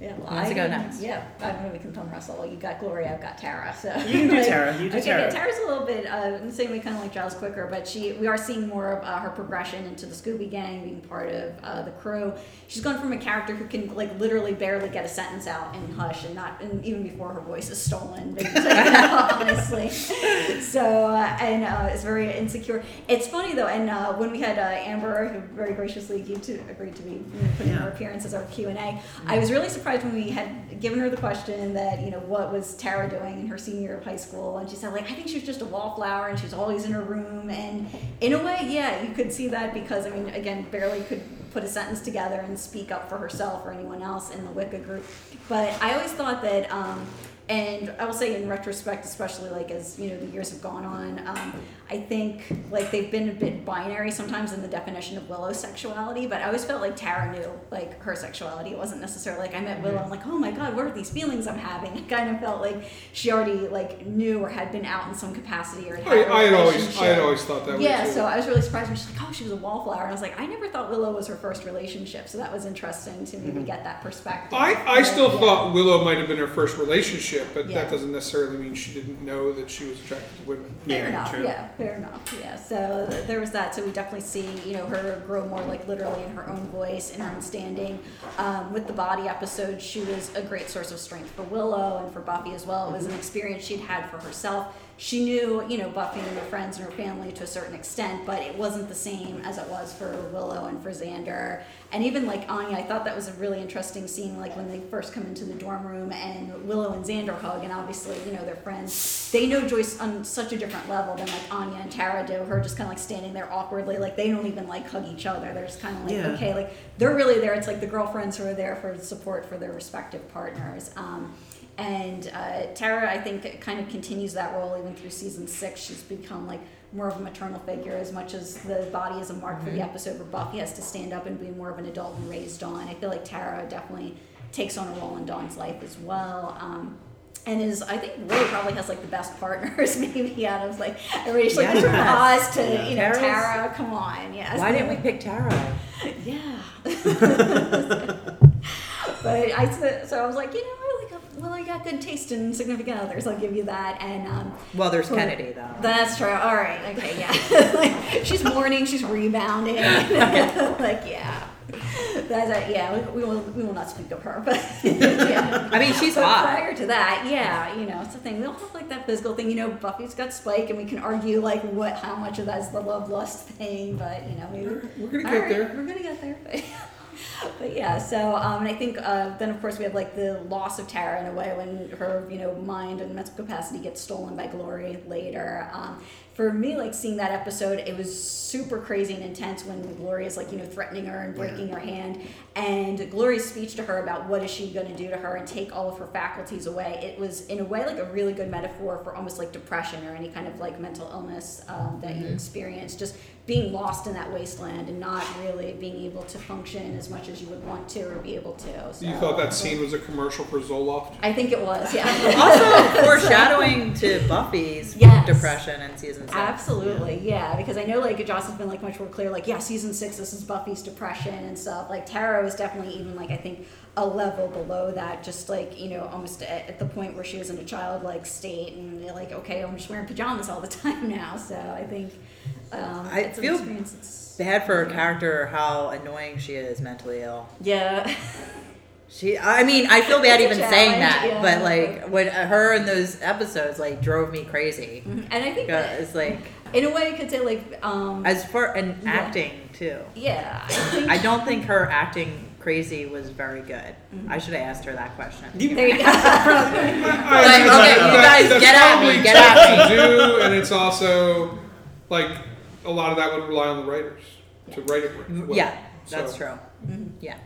Yeah, well, Who wants I to go can- next? Yeah, I mean, we can thumb wrestle. You got Gloria, I've got Tara. So You can do Tara, you do okay, Tara. Yeah, Tara's a little bit uh, in the same way, kind of like Giles Quicker, but she we are seeing more of uh, her progression into the Scooby Gang, being part of uh, the crew. She's gone from a character who can like literally barely get a sentence out in Hush, and not and even before her voice is stolen, honestly. So uh, and uh, it's very insecure. It's funny though, and uh, when we had uh, Amber, who very graciously agreed to agreed to be you know, put in Yeah. her appearance as our Q and A, I was really surprised when we had given her the question that you know what was Tara doing in her senior year of high school, and she said like I think she was just a wallflower, and she was always in her room, and in a way, yeah, you could see that because I mean, again, barely could put a sentence together and speak up for herself or anyone else in the Wicca group, but I always thought that. Um, and I will say, in retrospect, especially like as you know the years have gone on, um, I think like they've been a bit binary sometimes in the definition of Willow's sexuality. But I always felt like Tara knew like her sexuality. It wasn't necessarily like I met Willow. I'm like, oh my god, what are these feelings I'm having? I kind of felt like she already like knew or had been out in some capacity or had I, I had always. I had always thought that. Yeah, so I was really surprised when she's like, "Oh, she was a wallflower," and I was like, "I never thought Willow was her first relationship." So that was interesting to maybe get that perspective. I, I still Yeah. thought Willow might have been her first relationship, but Yeah. that doesn't necessarily mean she didn't know that she was attracted to women. Fair Yeah, enough. true. Yeah, fair enough. Yeah. So there was that. So we definitely see, you know, her grow more like literally in her own voice, in her own standing. Um, with the body episode, she was a great source of strength for Willow and for Buffy as well. It was an experience she'd had for herself. She knew, you know, Buffy and her friends and her family to a certain extent, but it wasn't the same as it was for Willow and for Xander. And even like Anya, I thought that was a really interesting scene, like when they first come into the dorm room and Willow and Xander hug, and obviously, you know, they're friends. They know Joyce on such a different level than like Anya and Tara do. Her just kind of like standing there awkwardly, like they don't even like hug each other. They're just kind of like, Yeah. okay, like they're really there. It's like the girlfriends who are there for support for their respective partners. Um, and uh, Tara, I think, kind of continues that role even through season six. She's become like more of a maternal figure as much as the body is a mark for the episode where Buffy has to stand up and be more of an adult and raise Dawn. I feel like Tara definitely takes on a role in Dawn's life as well. Um, and is I think really probably has like the best partners maybe out of like everybody just like from Oz to Yeah. you know Tara's- Tara. Come on, yes. Why didn't we pick Tara? Yeah. but I said- so I was like, you know, well, I got good taste in significant others. I'll give you that. And um, Well, there's Cool. Kennedy though. that's true. All right. Okay. Yeah. like, she's mourning. She's rebounding. like yeah. That's a, yeah. We, we will we will not speak of her, but yeah. I mean, she's But hot. prior to that, yeah, you know, it's the thing. We don't have like that physical thing. You know, Buffy's got Spike, and we can argue like what, how much of that is the love lust thing. But you know, maybe We're gonna get right, there. We're gonna get there. But, yeah, so um, and I think uh, then of course we have like the loss of Tara in a way when her you know mind and mental capacity gets stolen by Glory later. Um, for me, like seeing that episode, it was super crazy and intense when Glory is like you know threatening her and breaking her hand, and Glory's speech to her about what is she going to do to her and take all of her faculties away. It was in a way like a really good metaphor for almost like depression or any kind of like mental illness um, that you experience. Just being lost in that wasteland and not really being able to function as much as you would want to or be able to. So, You thought that scene was a commercial for Zoloft? I think it was, yeah. also foreshadowing to Buffy's Yes. depression in season six. Absolutely, yeah. Because I know like Joss has been like much more clear, like yeah, season six, this is Buffy's depression and stuff. Like Tara was definitely even like I think a level below that, just like you know almost at, at the point where she was in a childlike state and like okay, I'm just wearing pajamas all the time now. So I think um, I it's feel experience Bad for her character, how annoying she is mentally ill. yeah. She, I mean, I feel bad even saying that, yeah. but like when her in those episodes like drove me crazy. And I think that It's like in a way you could say like um, as far and Yeah. acting too. yeah. I think I don't think her acting crazy was very good. Mm-hmm. I should have asked her that question. there you go. Like, okay, you guys get at me, probably get tough at to do, and it's also like a lot of that would rely on the writers to write it well. yeah, that's So- true. Mm-hmm. Yeah.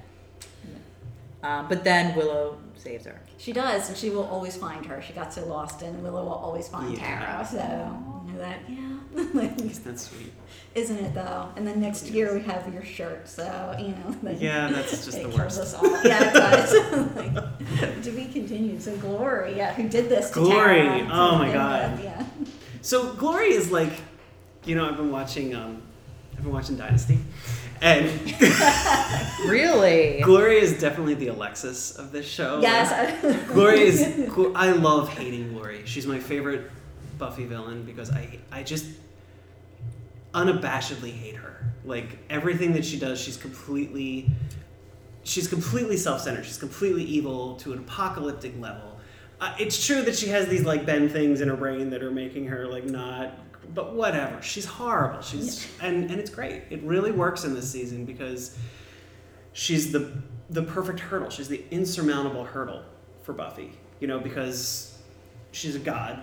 Um, but then Willow saves her. She does, and she will always find her. She got so lost, and Willow will always find Yeah. Tara. So you know that, yeah. That's sweet. Isn't it though? And then next year we have your shirt, so you know. Then Yeah, that's just it the kills worst. us all. Yeah, it does. like, to be continued. So Glory, yeah, who did this? To Glory, Tara, oh my God. with, Yeah. So Glory is like, you know, I've been watching. Um, I've been watching Dynasty, and Really? Gloria is definitely the Alexis of this show. Yes. Gloria is. I love hating Glory. She's my favorite Buffy villain because I I just unabashedly hate her. Like everything that she does, she's completely she's completely self-centered. She's completely evil to an apocalyptic level. Uh, it's true that she has these like bend things in her brain that are making her like not but whatever. She's horrible. She's and and it's great. It really works in this season because she's the the perfect hurdle. She's the insurmountable hurdle for Buffy. You know, because she's a god,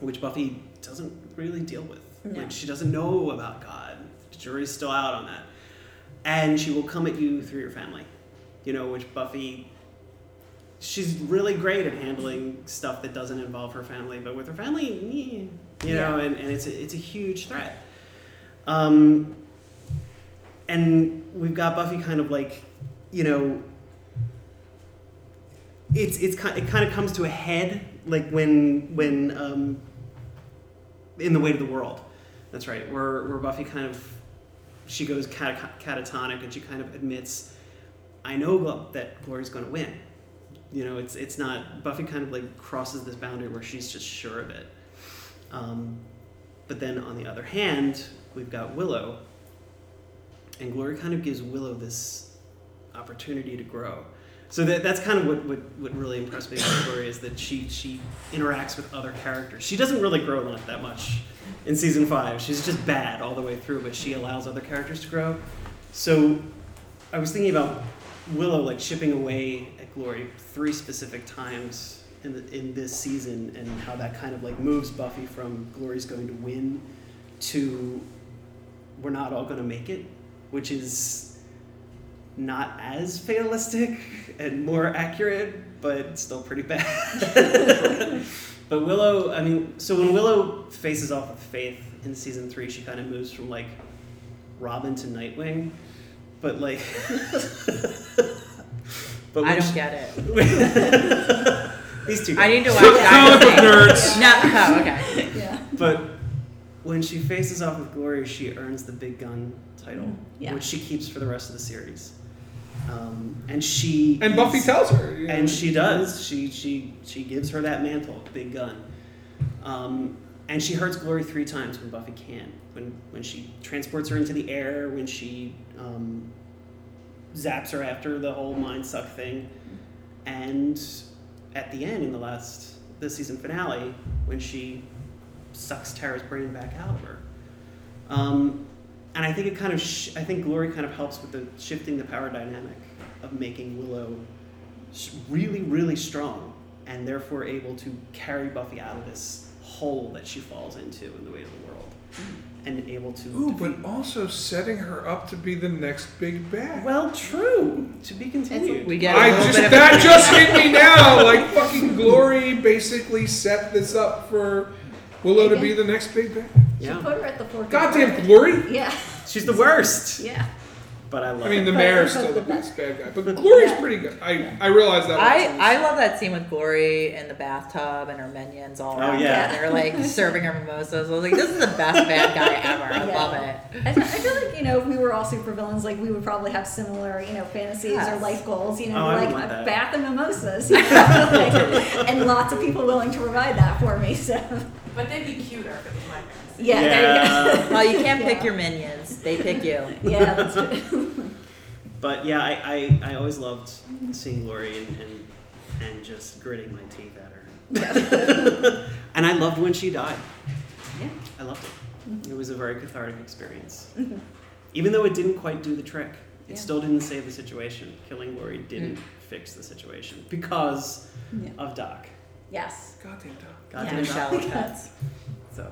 which Buffy doesn't really deal with. No. Like she doesn't know about God. The jury's still out on that. And she will come at you through your family. You know, which Buffy she's really great at handling stuff that doesn't involve her family, but with her family, eh, you know, and, and it's a, it's a huge threat. Um, and we've got Buffy kind of like, you know, it's it's kind it kind of comes to a head like when when um, in the weight of the world. That's right. Where where Buffy kind of she goes cat- catatonic and she kind of admits, I know that Glory's going to win. You know, it's it's not Buffy kind of like crosses this boundary where she's just sure of it. Um, but then on the other hand, we've got Willow, and Glory kind of gives Willow this opportunity to grow. So that, that's kind of what, what, what really impressed me about Glory is that she she interacts with other characters. She doesn't really grow not that much in season five. She's just bad all the way through, but she allows other characters to grow. So I was thinking about Willow like shipping away at Glory three specific times in the, in this season, and how that kind of like moves Buffy from Glory's going to win to we're not all going to make it, which is not as fatalistic and more accurate, but still pretty bad. but Willow, I mean, so when Willow faces off with Faith in season three, she kind of moves from like Robin to Nightwing, but like. but I don't she- get it. These two. I need to watch Comic book Dynasty. nerds. No, oh, okay. yeah. But when she faces off with Glory, she earns the Big Gun title, Yeah. which she keeps for the rest of the series. Um, and she And Buffy is- tells her. you know, and she does. She she she gives her that mantle, Big Gun. Um, and she hurts Glory three times when Buffy can. When when she transports her into the air, when she um, zaps her after the whole mind suck thing, and at the end in the last the season finale when she sucks Tara's brain back out of her. Um, and I think it kind of sh- I think Glory kind of helps with the shifting the power dynamic of making Willow really really strong and therefore able to carry Buffy out of this hole that she falls into in the weight of the world and able to Ooh, defeat- but also setting her up to be the next big bad. well true to be continued We get a I little just bit of that just hit me now. Like fucking Glory basically set this up for Willow to be the next big bad. She yeah put her at the fork. Goddamn Glory! Yeah. she's the worst Yeah. But I love I mean, the But- mayor's still the the best bad guy, but Glory's Yeah. pretty good. I I realize that. I. I love that scene with Glory in the bathtub and her minions all Oh, around yeah. her. They're like serving her mimosas. I was like, this is the best bad guy ever. I Yeah. love it. I, I feel like you know if we were all supervillains, like we would probably have similar you know fantasies or life goals. You know, Oh, like a bath and mimosas, you know? like, and lots of people willing to provide that for me. So But they'd be cuter if it was my parents. yeah, there you go. Well, you can't pick Yeah. your minions. They pick you. yeah, that's true. But yeah, I, I, I always loved seeing Glory and, and, and just gritting my teeth at her. and I loved when she died. Yeah. I loved it. It was a very cathartic experience. Mhm. Even though it didn't quite do the trick, it Yeah. still didn't save the situation. Killing Glory didn't fix the situation because Yeah. of Doc. Yes. Goddamn dog. Goddamn And Doc. shower pets. So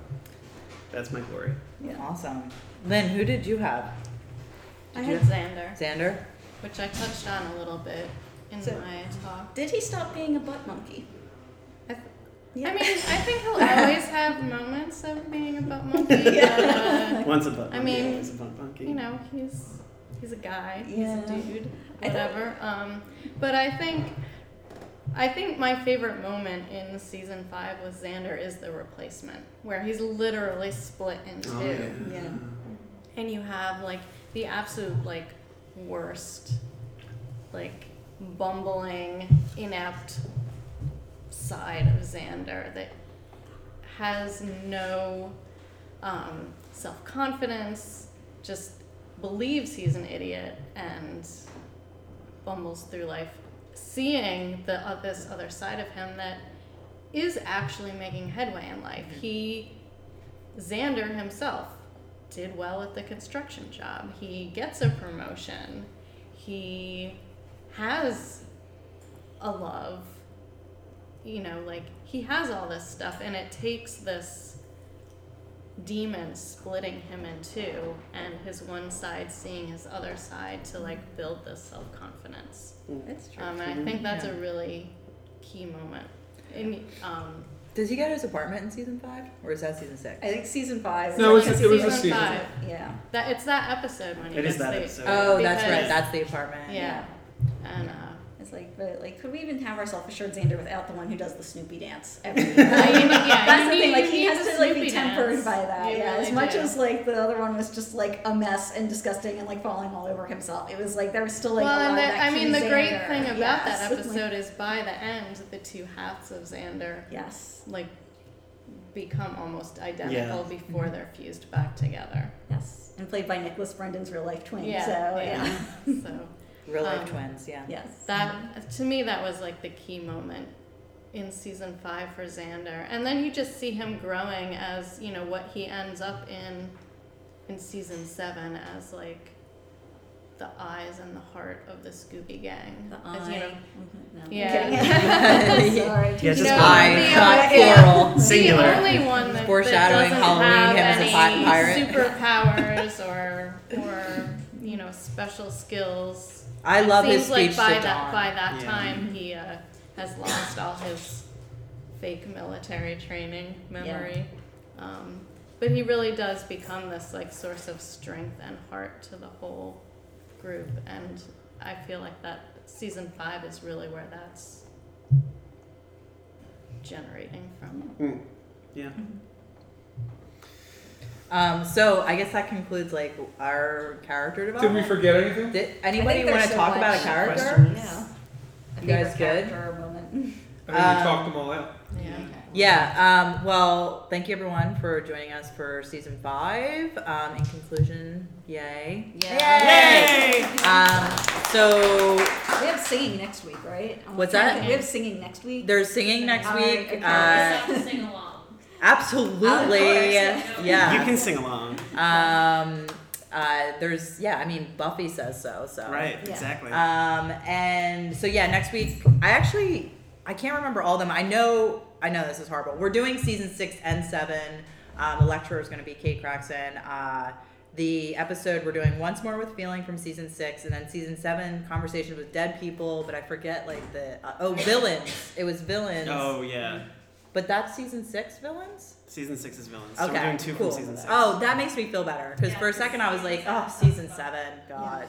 that's my glory. Yeah. Awesome. Lynn, who did you have? I Did had you- Xander, Xander? which I touched on a little bit in So- my talk. Did he stop being a butt monkey? I th- Yeah. I mean, I think he'll always have moments of being a butt monkey. Yeah. but, Once a butt monkey. I monkey, mean, always a butt monkey. uh, you know, he's he's a guy. He's Yeah. a dude. I thought- Whatever. Um, but I think I think my favorite moment in season five with Xander is the replacement, where he's literally split in two. Oh, yeah. Yeah. and you have like the absolute like worst, like bumbling, inept side of Xander that has no um, self confidence, just believes he's an idiot and bumbles through life, seeing the uh, this other side of him that is actually making headway in life. He, Xander himself, did well at the construction job. He gets a promotion. He has a love. You know, like he has all this stuff, and it takes this demon splitting him in two, and his one side seeing his other side to like build this self confidence. It's true. Um, and I think that's a really key moment. In, um, Does he get his apartment in season five, or is that season six? I think season five. No, is it was- like it was a season season. five. Yeah. That it's that episode when he It is gets that the- episode. Oh, that's right. That's the apartment. Yeah, and uh, It's like, but like, could we even have our self-assured Xander without the one who does the Snoopy dance every week? I mean, yeah, That's the need- thing. Like, he has to like be tempered dance. by that. You yeah. as much do. as like the other one was just like a mess and disgusting and like falling all over himself. It was like there was still like well, a and the, of that I mean, the key great thing about Yes. that episode is by the end, the two halves of Xander yes. like become almost identical Yeah. before they're fused back together. Yes. And played by Nicholas Brendon's real life twin. Yeah, So yeah. yeah. so Real life Um, twins. Yeah. yes. that to me that was like the key moment in season five for Xander, and then you just see him growing as you know what he ends up in in season seven as like the eyes and the heart of the Scooby Gang. The As, you know, Mhm. No, Yeah. kidding. Sorry. Yeah, just No, I, the not only- plural. Singular. The only one that, Foreshadowing that doesn't Halloween, have him as a any pirate. superpowers or or you know special skills. I love Seems his like speech by to that Dawn. by that Yeah. time he uh, has lost all his fake military training memory. Um, but he really does become this like source of strength and heart to the whole group, and I feel like that season five is really where that's generating from. Mm. Yeah. Um, so I guess that concludes like our character development. Did we forget anything? Did anybody want to so talk about a character? Questions? Yeah. A You guys favorite good? moment. I think we Um, talked them all out. Yeah. Yeah. Um, well, thank you everyone for joining us for season five. Um, in conclusion, yay! Yay! Um, so We have singing next week, right? I'm What's that? We have singing next week. there's singing next week. Uh, We have to sing along. Absolutely. Course. Yeah. You can sing along. Um, uh, there's yeah. I mean, Buffy says so. So Right, Yeah. exactly. Um, and so yeah, next week I actually I can't remember all of them. I know I know this is horrible. We're doing season six and seven. Um, the lecturer is going to be Kate Craxton. Uh, the episode we're doing once more with feeling from season six, and then season seven conversations with dead people. But I forget like the uh, oh villains. It was villains. oh yeah. But that's season six villains. Season six is villains. So Okay, we're doing two cool. from season six. Oh, that makes me feel better because Yeah, for a second I was like, oh, season seven, God.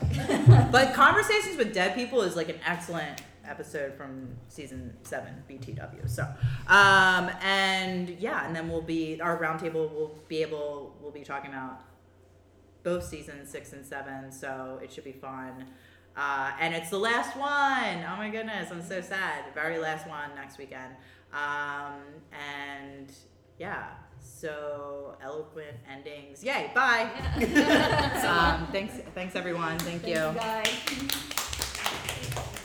but Conversations with Dead People is like an excellent episode from season seven BTW. So, um, and yeah, and then we'll be our roundtable will be able we'll be talking about both seasons six and seven. So it should be fun. Uh, and it's the last one. Oh my goodness, I'm so sad. Very last one next weekend. Um, and yeah, so eloquent endings. Yay! Bye. um, thanks, thanks everyone. Thank, Thank you. you guys.